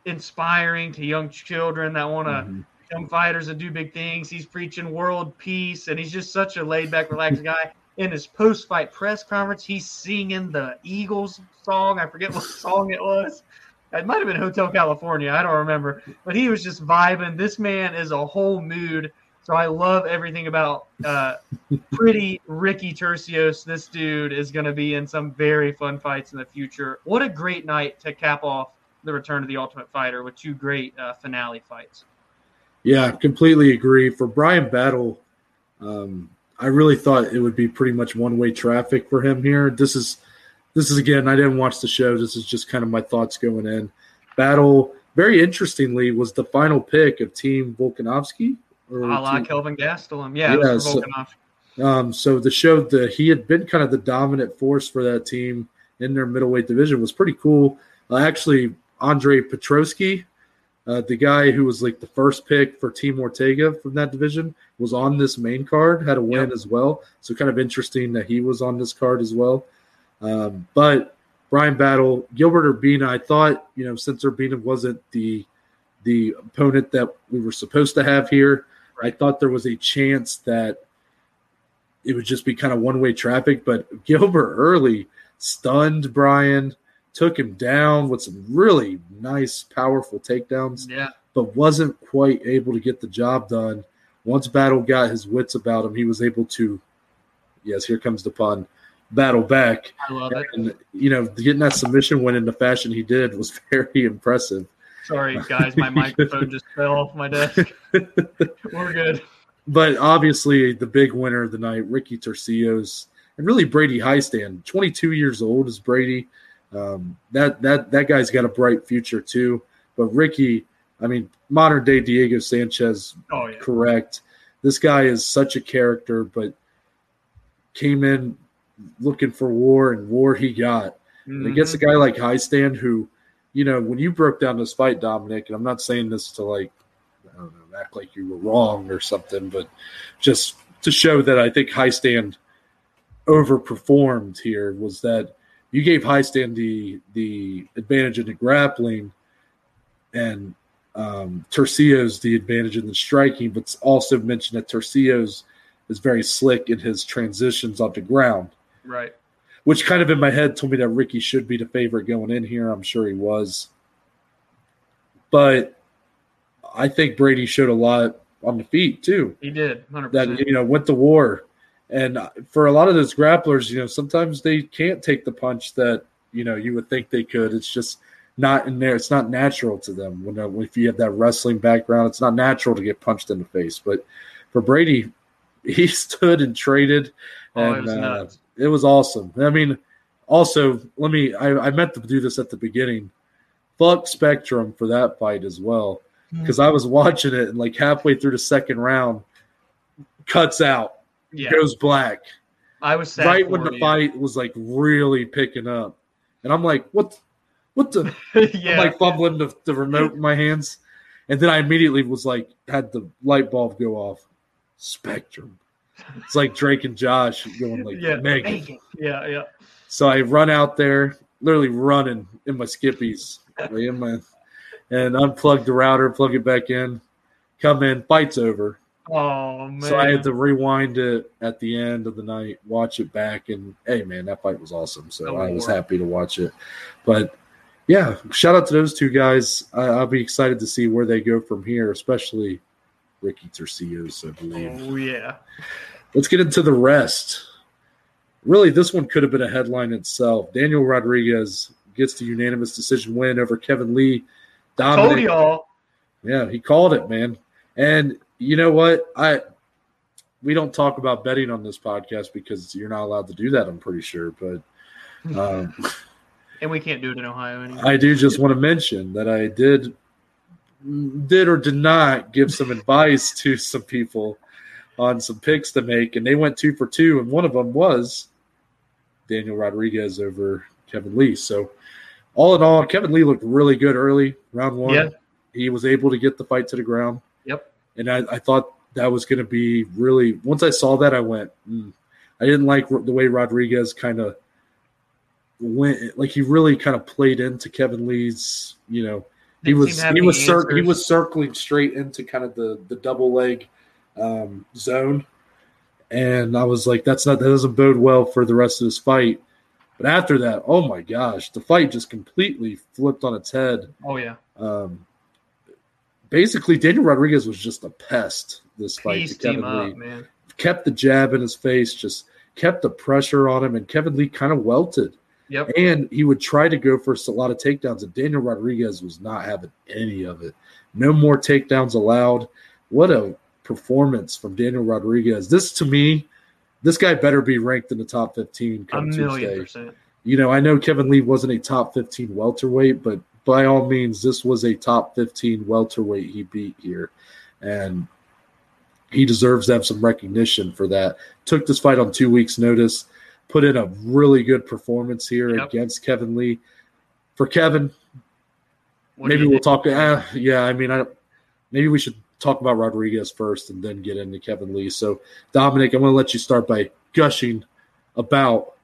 inspiring to young children that want to Mhm. Become fighters and do big things. He's preaching world peace, and he's just such a laid back, relaxed guy. in his post fight press conference, he's singing the Eagles song. I forget what song it was. It might have been Hotel California. I don't remember. But he was just vibing. This man is a whole mood. So I love everything about uh, pretty Ricky Turcios. This dude is going to be in some very fun fights in the future. What a great night to cap off the return of the Ultimate Fighter with two great uh, finale fights. Yeah, completely agree. For Brian Battle, um, I really thought it would be pretty much one way traffic for him here. This is this is again, I didn't watch the show. This is just kind of my thoughts going in. Battle, very interestingly, was the final pick of Team Volkanovski. Or a la team, Kelvin Gastelum. Yeah, yeah so, um, so the show that he had been kind of the dominant force for that team in their middleweight division was pretty cool. Uh, actually, Andre Petroski, uh, the guy who was like the first pick for Team Ortega from that division, was on this main card, had a win yep. as well. So kind of interesting that he was on this card as well. Um, but Brian Battle, Gilbert Urbina, I thought, you know, since Urbina wasn't the the opponent that we were supposed to have here. I thought there was a chance that it would just be kind of one way traffic. But Gilbert early stunned Brian, took him down with some really nice, powerful takedowns. Yeah. But wasn't quite able to get the job done. Once Battle got his wits about him, he was able to, yes, here comes the pun, battle back. I love it. And, you know, getting that submission win in the fashion he did was [LAUGHS] very impressive. Sorry, guys, my microphone just fell off my desk. [LAUGHS] We're good. But obviously, the big winner of the night, Ricky Turcios, and really Brady Hiestand. 22 years old is Brady. Um, that that that guy's got a bright future too. But Ricky, I mean, modern day Diego Sanchez, oh, yeah. correct. This guy is such a character, but came in looking for war, and war he got. Mm-hmm. And against a guy like Hiestand, who, you know, when you broke down this fight, Dominic, and I'm not saying this to like, I don't know, act like you were wrong or something, but just to show that I think Hiestand overperformed here was that you gave Hiestand the the advantage in the grappling, and um, Turcios the advantage in the striking, but also mentioned that Turcios is very slick in his transitions off the ground. Right. Which kind of in my head told me that Ricky should be the favorite going in here. I'm sure he was. But I think Brady showed a lot on the feet too. He did, 100%. That you know went to war, and for a lot of those grapplers, you know, sometimes they can't take the punch that you know you would think they could. It's just not in there. It's not natural to them. When uh, if you have that wrestling background, it's not natural to get punched in the face. But for Brady, [LAUGHS] he stood and traded, oh, and it, was uh, it was awesome. I mean, also let me. I, I meant to do this at the beginning. Fuck Spectrum for that fight as well, because hmm. mm-hmm. I was [LAUGHS] watching it and like halfway through the second round, cuts out, yeah. goes black. I was right when the you. fight was like really picking up, and I'm like, what? What the? yeah. [LAUGHS] I'm like fumbling the, the remote in my hands, and then I immediately was like, had the light bulb go off. Spectrum. It's like Drake and Josh going like yeah, Megan. Yeah, yeah. So I run out there, literally running in my skippies, in my, and unplug the router, plug it back in, come in, fight's over. Oh man! So I had to rewind it at the end of the night, watch it back, and hey, man, that fight was awesome. So oh, I was happy to watch it. But yeah, shout out to those two guys. I, will be excited to see where they go from here, especially Ricky Turcios, I believe. Oh yeah. Let's get into the rest. Really, this one could have been a headline itself. Daniel Rodriguez gets the unanimous decision win over Kevin Lee. Told y'all. Yeah, he called it, man. And you know what? I we don't talk about betting on this podcast because you're not allowed to do that. I'm pretty sure, but um, [LAUGHS] and we can't do it in Ohio anymore. I do just want to mention that I did did or did not give some advice to some people on some picks to make, and they went two for two, and one of them was Daniel Rodriguez over Kevin Lee. So, all in all, Kevin Lee looked really good early, round one. Yeah. He was able to get the fight to the ground. And I, I thought that was going to be really. Once I saw that, I went. Mm. I didn't like the way Rodriguez kind of went. Like he really kind of played into Kevin Lee's, you know, he was he was cir- he was circling straight into kind of the the double leg um, zone, and I was like, that's not that doesn't bode well for the rest of this fight. But after that, oh my gosh, the fight just completely flipped on its head. Oh yeah. Um, basically, Daniel Rodriguez was just a pest this fight. Kevin him up, man. Kept the jab in his face, just kept the pressure on him, and Kevin Lee kind of welted. Yep. And he would try to go for a lot of takedowns, and Daniel Rodriguez was not having any of it. No more takedowns allowed. What a performance from Daniel Rodriguez. This to me, this guy better be ranked in the top 15 A come Tuesday. percent. You know, I know Kevin Lee wasn't a top 15 welterweight, but by all means, this was a top 15 welterweight he beat here. And he deserves to have some recognition for that. Took this fight on two weeks' notice, put in a really good performance here Yep. against Kevin Lee. For Kevin, What maybe we'll think? talk. Uh, yeah, I mean, I don't- maybe we should talk about Rodriguez first and then get into Kevin Lee. So, Dominic, I'm going to let you start by gushing about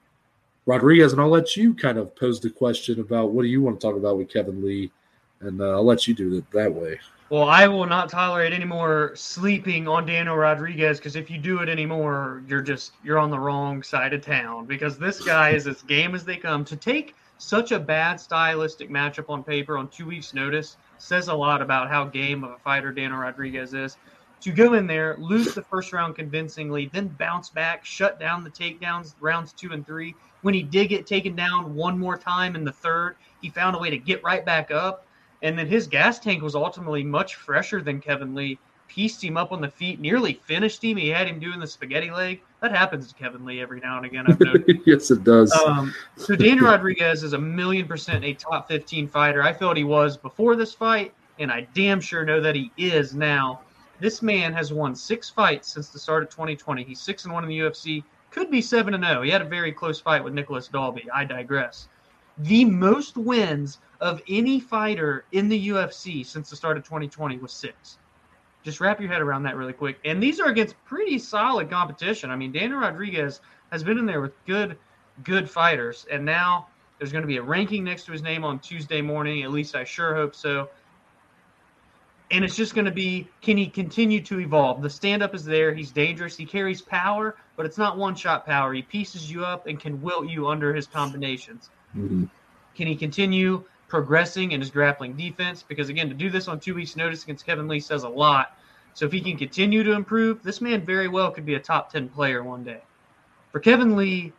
Rodriguez, and I'll let you kind of pose the question about what do you want to talk about with Kevin Lee, and uh, I'll let you do it that way. Well, I will not tolerate any more sleeping on Daniel Rodriguez because if you do it anymore, you're just you're on the wrong side of town because this guy is as game as they come. To take such a bad stylistic matchup on paper on two weeks' notice says a lot about how game of a fighter Daniel Rodriguez is. To go in there, lose the first round convincingly, then bounce back, shut down the takedowns rounds two and three. When he did get taken down one more time in the third, he found a way to get right back up. And then his gas tank was ultimately much fresher than Kevin Lee. Pieced him up on the feet, nearly finished him. He had him doing the spaghetti leg. That happens to Kevin Lee every now and again. I've [LAUGHS] noticed. yes, it does. Um, so Daniel Rodriguez is a million percent a top 15 fighter. I felt he was before this fight, and I damn sure know that he is now. This man has won six fights since the start of 2020. He's six and one in the UFC. Could be seven and zero. He had a very close fight with Nicholas Dalby. I digress. The most wins of any fighter in the UFC since the start of 2020 was six. Just wrap your head around that really quick. And these are against pretty solid competition. I mean, Daniel Rodriguez has been in there with good, good fighters, and now there's going to be a ranking next to his name on Tuesday morning. At least I sure hope so. And it's just going to be can he continue to evolve? The stand up is there. He's dangerous. He carries power, but it's not one shot power. He pieces you up and can wilt you under his combinations. Mhm. Can he continue progressing in his grappling defense? Because again, to do this on two weeks' notice against Kevin Lee says a lot. So if he can continue to improve, this man very well could be a top ten player one day. For Kevin Lee,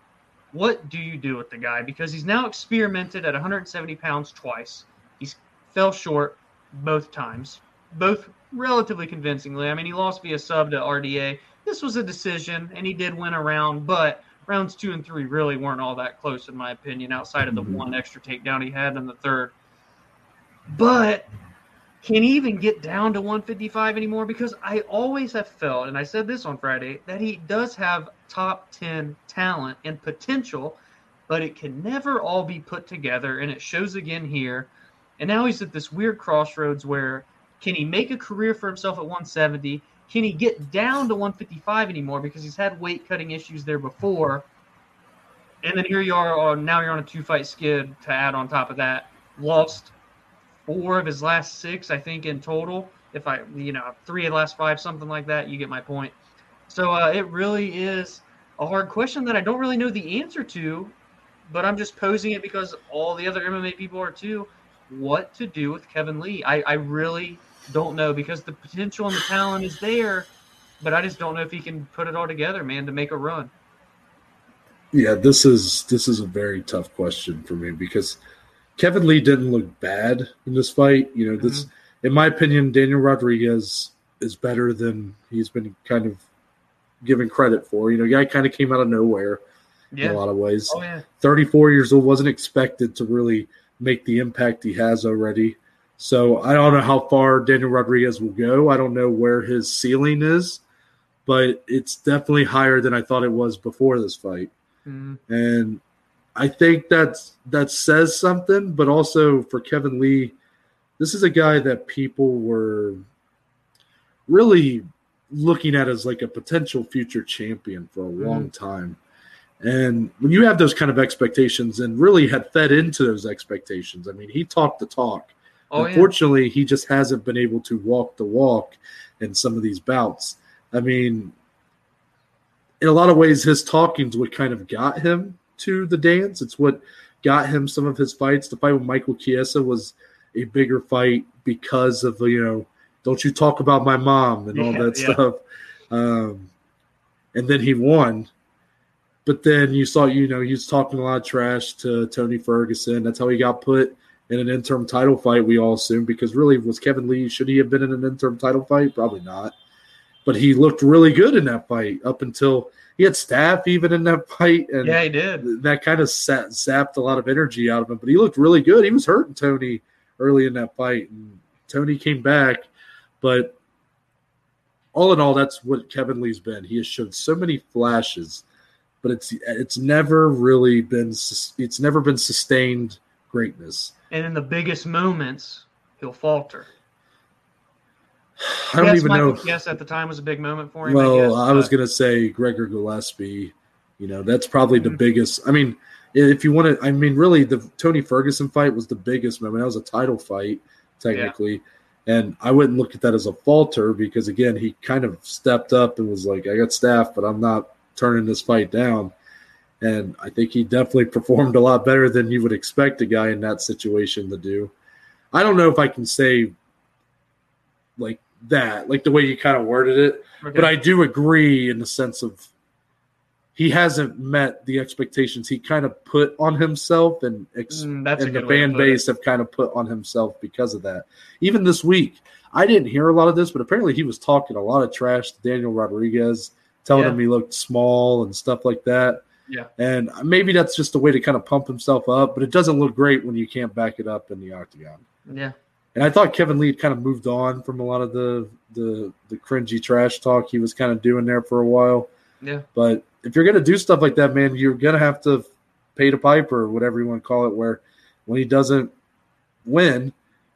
what do you do with the guy? Because he's now experimented at 170 pounds twice. He's fell short both times, both relatively convincingly. I mean, he lost via sub to RDA. This was a decision, and he did win a round, but rounds two and three really weren't all that close, in my opinion, outside of the Mhm. one extra takedown he had in the third. But can he even get down to 155 anymore? Because I always have felt, and I said this on Friday, that he does have top 10 talent and potential, but it can never all be put together. And it shows again here. And now he's at this weird crossroads where can he make a career for himself at 170? Can he get down to 155 anymore? Because he's had weight cutting issues there before. And then here you are, on, now you're on a two fight skid to add on top of that. Lost four of his last six, I think, in total. If I, you know, three of the last five, something like that, you get my point. So uh, it really is a hard question that I don't really know the answer to, but I'm just posing it because all the other MMA people are too. What to do with Kevin Lee? I, I really don't know because the potential and the talent is there, but I just don't know if he can put it all together, man, to make a run. Yeah, this is this is a very tough question for me because Kevin Lee didn't look bad in this fight. You know, this mm-hmm. in my opinion, Daniel Rodriguez is better than he's been kind of given credit for. You know, guy kind of came out of nowhere in a lot of ways. Oh yeah. 34 years old, wasn't expected to really make the impact he has already. So I don't know how far Daniel Rodriguez will go. I don't know where his ceiling is, but it's definitely higher than I thought it was before this fight. Mhm. And I think that's that says something, but also for Kevin Lee, this is a guy that people were really looking at as like a potential future champion for a long time. And when you have those kind of expectations and really had fed into those expectations, I mean, he talked the talk. Oh yeah. Unfortunately, he just hasn't been able to walk the walk in some of these bouts. I mean, in a lot of ways, his talking's what kind of got him to the dance. It's what got him some of his fights. The fight with Michael Chiesa was a bigger fight because of you know, don't you talk about my mom and all Yeah, that yeah. stuff. Um, and then he won. But then you saw, you know, he was talking a lot of trash to Tony Ferguson. That's how he got put in an interim title fight, we all assume, because really was Kevin Lee, should he have been in an interim title fight? Probably not. But he looked really good in that fight up until he had staph even in that fight. And Yeah, he did. that kind of sat, zapped a lot of energy out of him. But he looked really good. He was hurting Tony early in that fight, and Tony came back. But all in all, that's what Kevin Lee's been. He has showed so many flashes, but it's it's never really been it's never been sustained greatness. And in the biggest moments, he'll falter. I don't yes, even Michael know. Yes, at the time was a big moment for him. I, Well, guess, I was going to say Gregor Gillespie. You know, that's probably the Mhm. biggest. I mean, if you want to, I mean, really, the Tony Ferguson fight was the biggest moment. That was a title fight, technically. And I wouldn't look at that as a falter because, again, he kind of stepped up and was like, I got staph, but I'm not turning this fight down. And I think he definitely performed a lot better than you would expect a guy in that situation to do. I don't know if I can say like that, like the way you kind of worded it. Okay. But I do agree in the sense of he hasn't met the expectations he kind of put on himself, and ex- Mm, that's and the good way to fan base have kind of put on himself because of that. Even this week, I didn't hear a lot of this, but apparently he was talking a lot of trash to Daniel Rodriguez, telling Yeah. him he looked small and stuff like that. Yeah. And maybe that's just a way to kind of pump himself up, but it doesn't look great when you can't back it up in the octagon. Yeah. And I thought Kevin Lee kind of moved on from a lot of the the the cringy trash talk he was kind of doing there for a while. Yeah. But if you're gonna do stuff like that, man, you're gonna have to pay the piper or whatever you want to call it. Where when he doesn't win,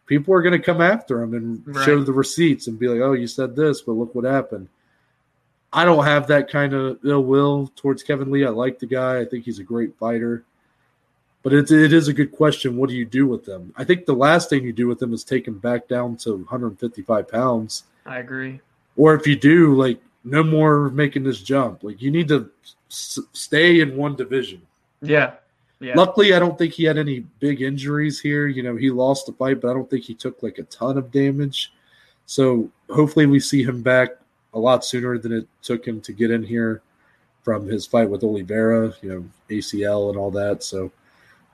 people are gonna come after him and Right. show the receipts and be like, "Oh, you said this, but look what happened." I don't have that kind of ill will towards Kevin Lee. I like the guy. I think he's a great fighter. But it, it is a good question. What do you do with them? I think the last thing you do with them is take him back down to 155 pounds. I agree. Or if you do, like, no more making this jump. Like, you need to s- stay in one division. Yeah. Yeah. Luckily, I don't think he had any big injuries here. You know, he lost the fight, but I don't think he took like a ton of damage. So hopefully, we see him back a lot sooner than it took him to get in here from his fight with Oliveira. You know, ACL and all that. So,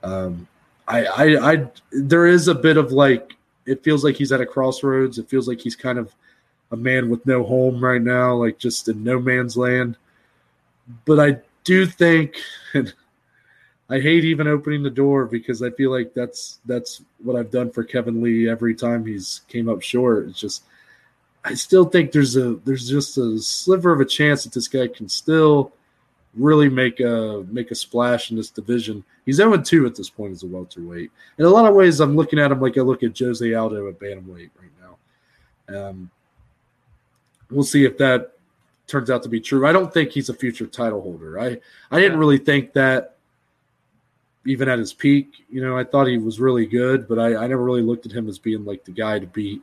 um, I, I, I, there is a bit of like it feels like he's at a crossroads. It feels like he's kind of a man with no home right now, like just in no man's land. But I do think, and I hate even opening the door because I feel like that's that's what I've done for Kevin Lee every time he's came up short. It's just I still think there's a there's just a sliver of a chance that this guy can still really make a make a splash in this division. He's 0 2 at this point as a welterweight. In a lot of ways, I'm looking at him like I look at Jose Aldo at bantamweight right now. Um, we'll see if that turns out to be true. I don't think he's a future title holder. I I didn't really think that even at his peak. You know, I thought he was really good, but I, I never really looked at him as being like the guy to beat,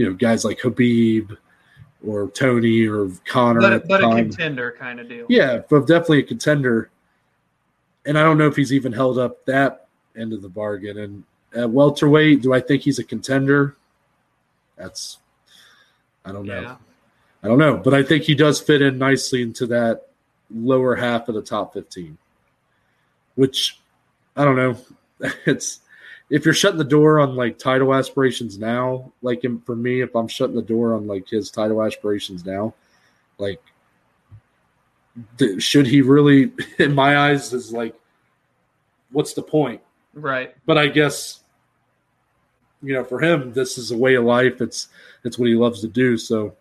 you know, guys like Khabib or Tony or Conor. But, but a contender kind of deal. Yeah, but definitely a contender. And I don't know if he's even held up that end of the bargain. And at welterweight, do I think he's a contender? That's I don't know. Yeah. I don't know, but I think he does fit in nicely into that lower half of the top 15. Which I don't know. [LAUGHS] It's if you're shutting the door on like title aspirations now, like in, for me, if I'm shutting the door on like his title aspirations now, like th- should he really [LAUGHS] in my eyes is like what's the point? Right. But I guess you know, for him this is a way of life. It's it's what he loves to do. So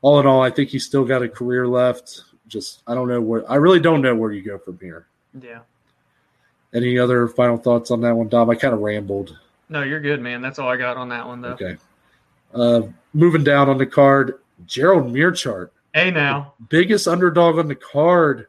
all in all, I think he's still got a career left. Just I don't know where I really don't know where you go from here. Yeah. Any other final thoughts on that one, Dom? I kind of rambled. No, you're good, man. That's all I got on that one, though. Okay. Uh, moving down on the card, Gerald Meerschaert, Hey, now. biggest underdog on the card.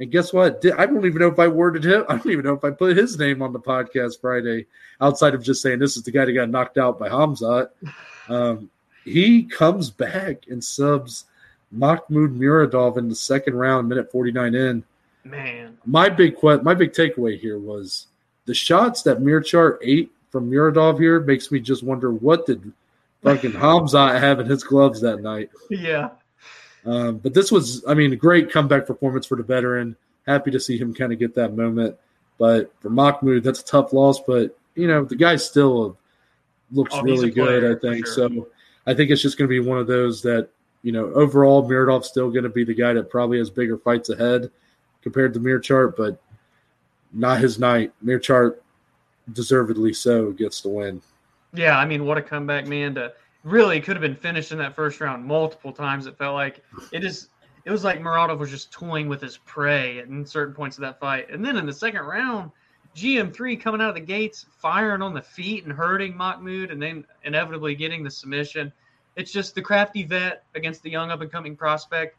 And guess what? I don't even know if I worded him. [LAUGHS] I don't even know if I put his name on the podcast Friday, outside of just saying this is the guy that got knocked out by Hamzat. [LAUGHS] Um, he comes back and subs Mahmoud Muradov in the second round, minute 49 in. Man, My big que- my big takeaway here was the shots that Meerschaert ate from Muradov here makes me just wonder what did fucking [LAUGHS] Hamzat have in his gloves that night. yeah, Um, but this was, I mean, a great comeback performance for the veteran. Happy to see him kind of get that moment. But for Mahmoud, that's a tough loss. But you know, the guy still looks Oh, really good. player, I think sure. so. I think it's just going to be one of those that you know, overall, Muradov's still going to be the guy that probably has bigger fights ahead compared to Meerschaert, but not his night. Meerschaert, deservedly so, gets the win. yeah. I mean, what a comeback, man! To really could have been finished in that first round multiple times. It felt like it is. It was like Muradov was just toying with his prey at certain points of that fight, and then in the second round, GM3 coming out of the gates, firing on the feet and hurting Mahmoud, and then inevitably getting the submission. It's just the crafty vet against the young up and coming prospect.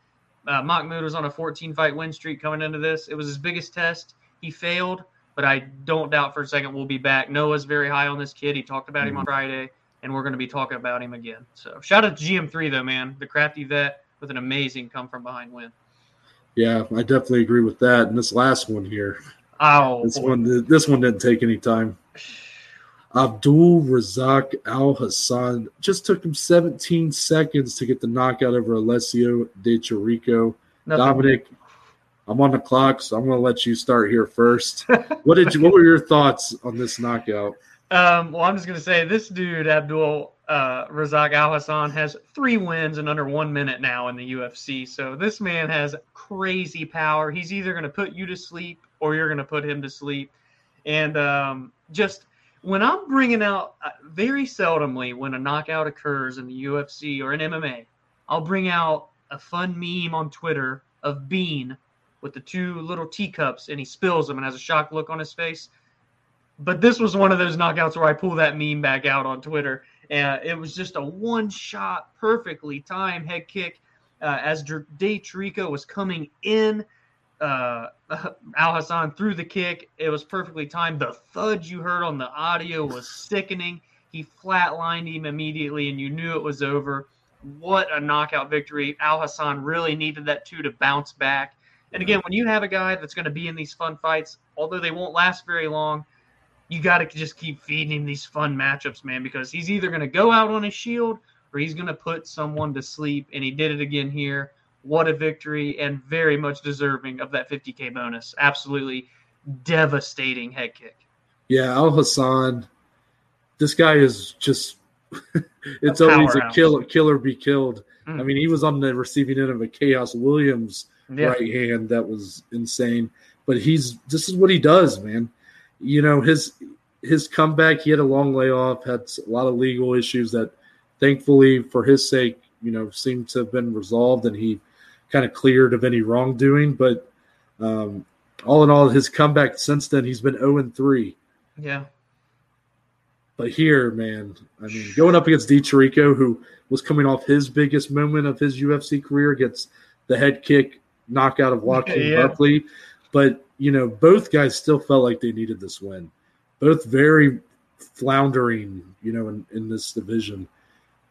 Uh, Mahmoud was on a 14 fight win streak coming into this. It was his biggest test. He failed, but I don't doubt for a second we'll be back. Noah's very high on this kid. He talked about him on Friday, and we're going to be talking about him again. So shout out to GM3 though, man, the crafty vet with an amazing come from behind win. Yeah, I definitely agree with that. And this last one here, Oh, this boy. one, this one didn't take any time. Abdul Razak Alhassan just took him 17 seconds to get the knockout over Alessio Di Chirico. Nothing. Dominic, I'm on the clock, so I'm going to let you start here first. [LAUGHS] what did you? What were your thoughts on this knockout? Um, well, I'm just gonna say this dude Abdul uh, Razak Alhassan has three wins in under one minute now in the UFC. So this man has crazy power. He's either gonna put you to sleep or you're gonna put him to sleep. And um, just when I'm bringing out, uh, very seldomly when a knockout occurs in the UFC or in MMA, I'll bring out a fun meme on Twitter of Bean with the two little teacups and he spills them and has a shocked look on his face. But this was one of those knockouts where I pull that meme back out on Twitter. And it was just a one shot, perfectly timed head kick uh, as Chirico was coming in. Uh, [LAUGHS] Alhassan threw the kick. It was perfectly timed. The thud you heard on the audio was sickening. He flatlined him immediately, and you knew it was over. What a knockout victory. Alhassan really needed that too to bounce back. And again, when you have a guy that's going to be in these fun fights, although they won't last very long, you got to just keep feeding him these fun matchups, man, because he's either going to go out on his shield or he's going to put someone to sleep. And he did it again here. What a victory, and very much deserving of that 50K bonus. Absolutely devastating head kick. Yeah, Alhassan. This guy is just. [LAUGHS] it's A always a kill, killer be killed. Mm. I mean, he was on the receiving end of a Khaos Williams Yeah. right hand that was insane. But he's this is what he does, man. You know his his comeback. He had a long layoff, had a lot of legal issues that, thankfully for his sake, you know, seemed to have been resolved, and he kind of cleared of any wrongdoing. But um, all in all, his comeback since then, he's been zero and three. Yeah. But here, man, I mean, going up against Di Chirico, who was coming off his biggest moment of his UFC career, gets the head kick knockout of Joaquin Yeah. Buckley. But, you know, both guys still felt like they needed this win. Both very floundering, you know, in, in this division.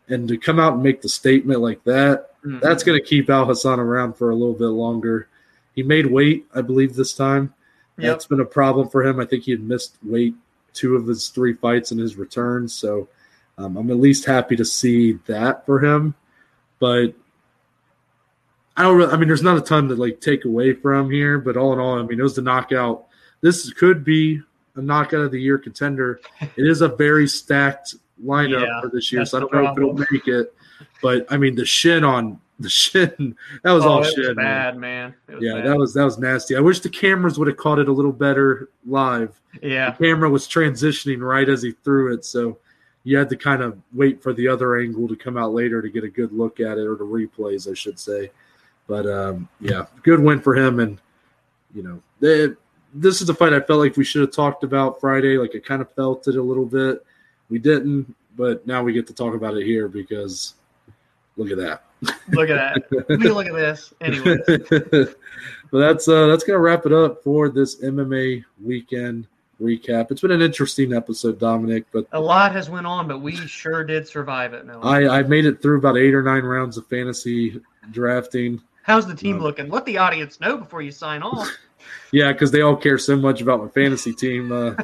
And to come out and make the statement like that, Mhm. that's going to keep Alhassan around for a little bit longer. He made weight, I believe, this time. Yep. That's been a problem for him. I think he had missed weight two of his three fights in his return. So um, I'm at least happy to see that for him. But I don't really, I mean, there's not a ton to like take away from here. But all in all, I mean, it was the knockout. This could be a knockout of the year contender. [LAUGHS] It is a very stacked lineup Yeah, for this year. So I don't know if it'll make it. But I mean, the shin on the shin, [LAUGHS] that was Oh, all it shit. was bad, man. It Yeah, bad. that was that was nasty. I wish the cameras would have caught it a little better live. yeah. The camera was transitioning right as he threw it, so you had to kind of wait for the other angle to come out later to get a good look at it, or the replays, I should say. But um, yeah, good win for him, and you know, they, this is a fight I felt like we should have talked about Friday. Like I kind of felt it a little bit. We didn't, but now we get to talk about it here because look at that. Look at that. Look at this. Anyway. but [LAUGHS] that's uh that's gonna wrap it up for this MMA weekend recap. It's been an interesting episode, Dominic, but A lot has went on, but we sure did survive it. No, I I made it through about eight or nine rounds of fantasy drafting. How's the team Um, looking? Let the audience know before you sign off. [LAUGHS] Yeah, because they all care so much about my fantasy team. Uh,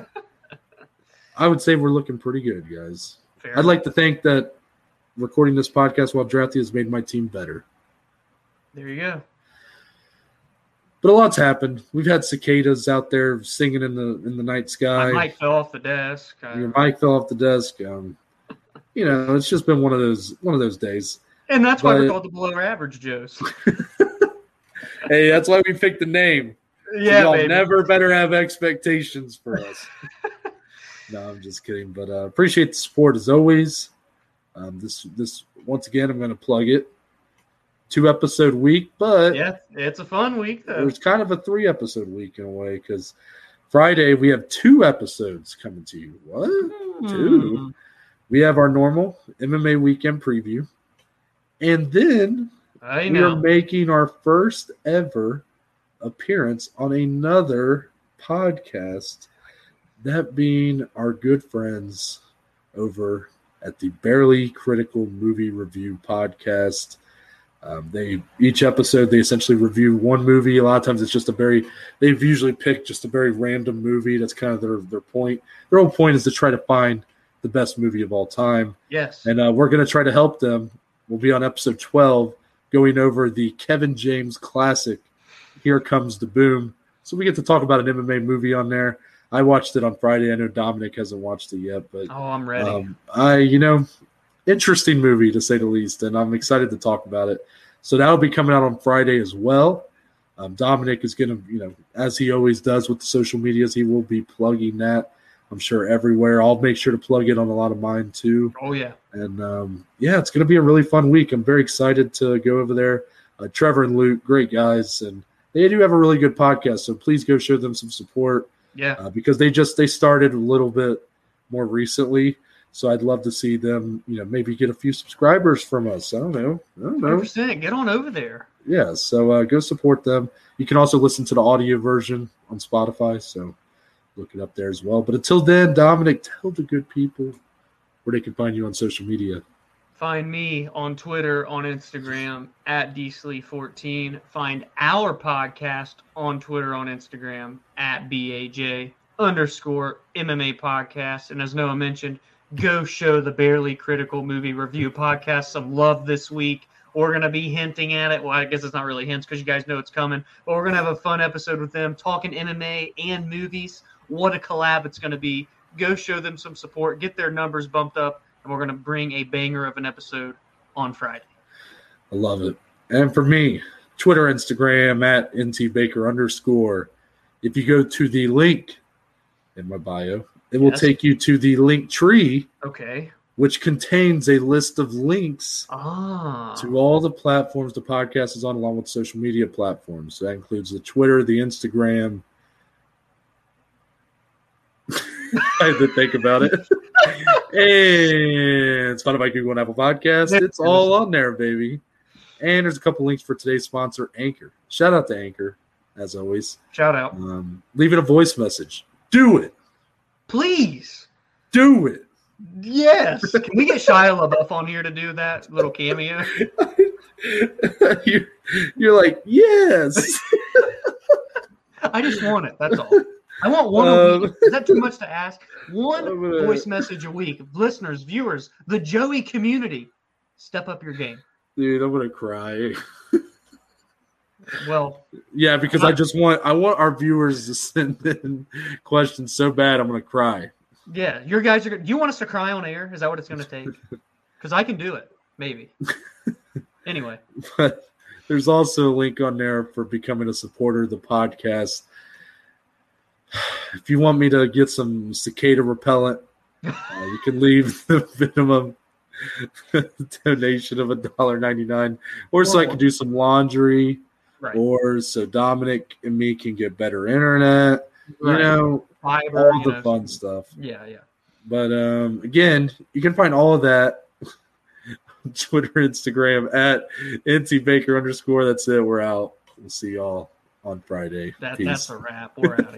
[LAUGHS] I would say we're looking pretty good, guys. Fair. I'd like to think that recording this podcast while drafting has made my team better. there you go. But a lot's happened. We've had cicadas out there singing in the in the night sky. My mic fell off the desk. Uh, Your mic fell off the desk. Um, you know, it's just been one of those one of those days. and that's why we're called the below average Joes. [LAUGHS] Hey, that's why we picked the name. yeah, Y'all baby. never better have expectations for us. [LAUGHS] no, I'm just kidding. But uh, appreciate the support as always. Um, this this once again, I'm going to plug it. Two episode week, but Yeah, it's a fun week though. it's kind of a three episode week in a way because Friday we have two episodes coming to you. What? two. Hmm. We have our normal MMA weekend preview, and then I we are making our first ever appearance on another podcast. That being our good friends over at the Barely Critical Movie Review podcast. Um, they each episode they essentially review one movie. A lot of times it's just a very they've usually picked just a very random movie. That's kind of their their point. Their whole point is to try to find the best movie of all time. Yes. And uh, we're going to try to help them. We'll be on episode 12 going over the Kevin James classic, Here Comes the Boom. So we get to talk about an MMA movie on there. I watched it on Friday. I know Dominic hasn't watched it yet, but oh, I'm ready. um, I, you know, interesting movie to say the least, and I'm excited to talk about it. So that'll be coming out on Friday as well. Um, Dominic is going to, you know, as he always does with the social medias, he will be plugging that. I'm sure everywhere. I'll make sure to plug it on a lot of mine too. oh yeah. And um, yeah, it's going to be a really fun week. I'm very excited to go over there. Uh, Trevor and Luke, great guys, and they do have a really good podcast. So please go show them some support Yeah. uh, because they just they started a little bit more recently. So I'd love to see them, you know, maybe get a few subscribers from us. I don't know. I don't know. 100%. Get on over there. Yeah. So uh, go support them. You can also listen to the audio version on Spotify. So look it up there as well. But until then, Dominic, tell the good people where they can find you on social media. Find me on Twitter, on Instagram at dslee14. Find our podcast on Twitter, on Instagram at BAJ underscore MMA podcast. And as Noah mentioned, go show the Barely Critical Movie Review podcast some love this week. We're going to be hinting at it. Well, I guess it's not really hints because you guys know it's coming. But we're going to have a fun episode with them talking MMA and movies. What a collab it's going to be. Go show them some support, get their numbers bumped up, and we're going to bring a banger of an episode on Friday. I love it. And for me, Twitter, Instagram at ntbaker underscore. If you go to the link in my bio, it will Yes. take you to the Linktree, Okay. which contains a list of links Ah. to all the platforms the podcast is on, along with social media platforms. So that includes the Twitter, the Instagram. [LAUGHS] [LAUGHS] I had to think about it. and Spotify, Google, and Apple Podcasts. It's all on there, baby. And there's a couple links for today's sponsor, Anchor. Shout out to Anchor, as always. Shout out. Um, leave it a voice message. Do it. Please. Do it. Yes. Can we get Shia LaBeouf on here to do that little cameo? [LAUGHS] you're, you're like, yes. [LAUGHS] I just want it. That's all. I want one a Um, week. Is that too much to ask? One [LAUGHS] gonna- voice message a week. Listeners, viewers, the Joey community, step up your game. Dude, I'm gonna cry. [LAUGHS] Well, Yeah, because I just want I want our viewers to [LAUGHS] send in questions so bad I'm gonna cry. yeah, your guys are. Do you want us to cry on air? Is that what it's going to take? Because I can do it, maybe. Anyway, But there's also a link on there for becoming a supporter of the podcast. If you want me to get some cicada repellent, uh, you can leave [LAUGHS] the minimum [LAUGHS] donation of a dollar ninety nine, or so I can do some laundry, right. or so Dominic and me can get better internet. You right. know, Fiverr, all you the know, fun stuff. Yeah, yeah. But um, again, you can find all of that on [LAUGHS] Twitter, Instagram at NT Baker underscore. That's it. We're out. We'll see y'all on Friday. That, that's a wrap. We're out of here.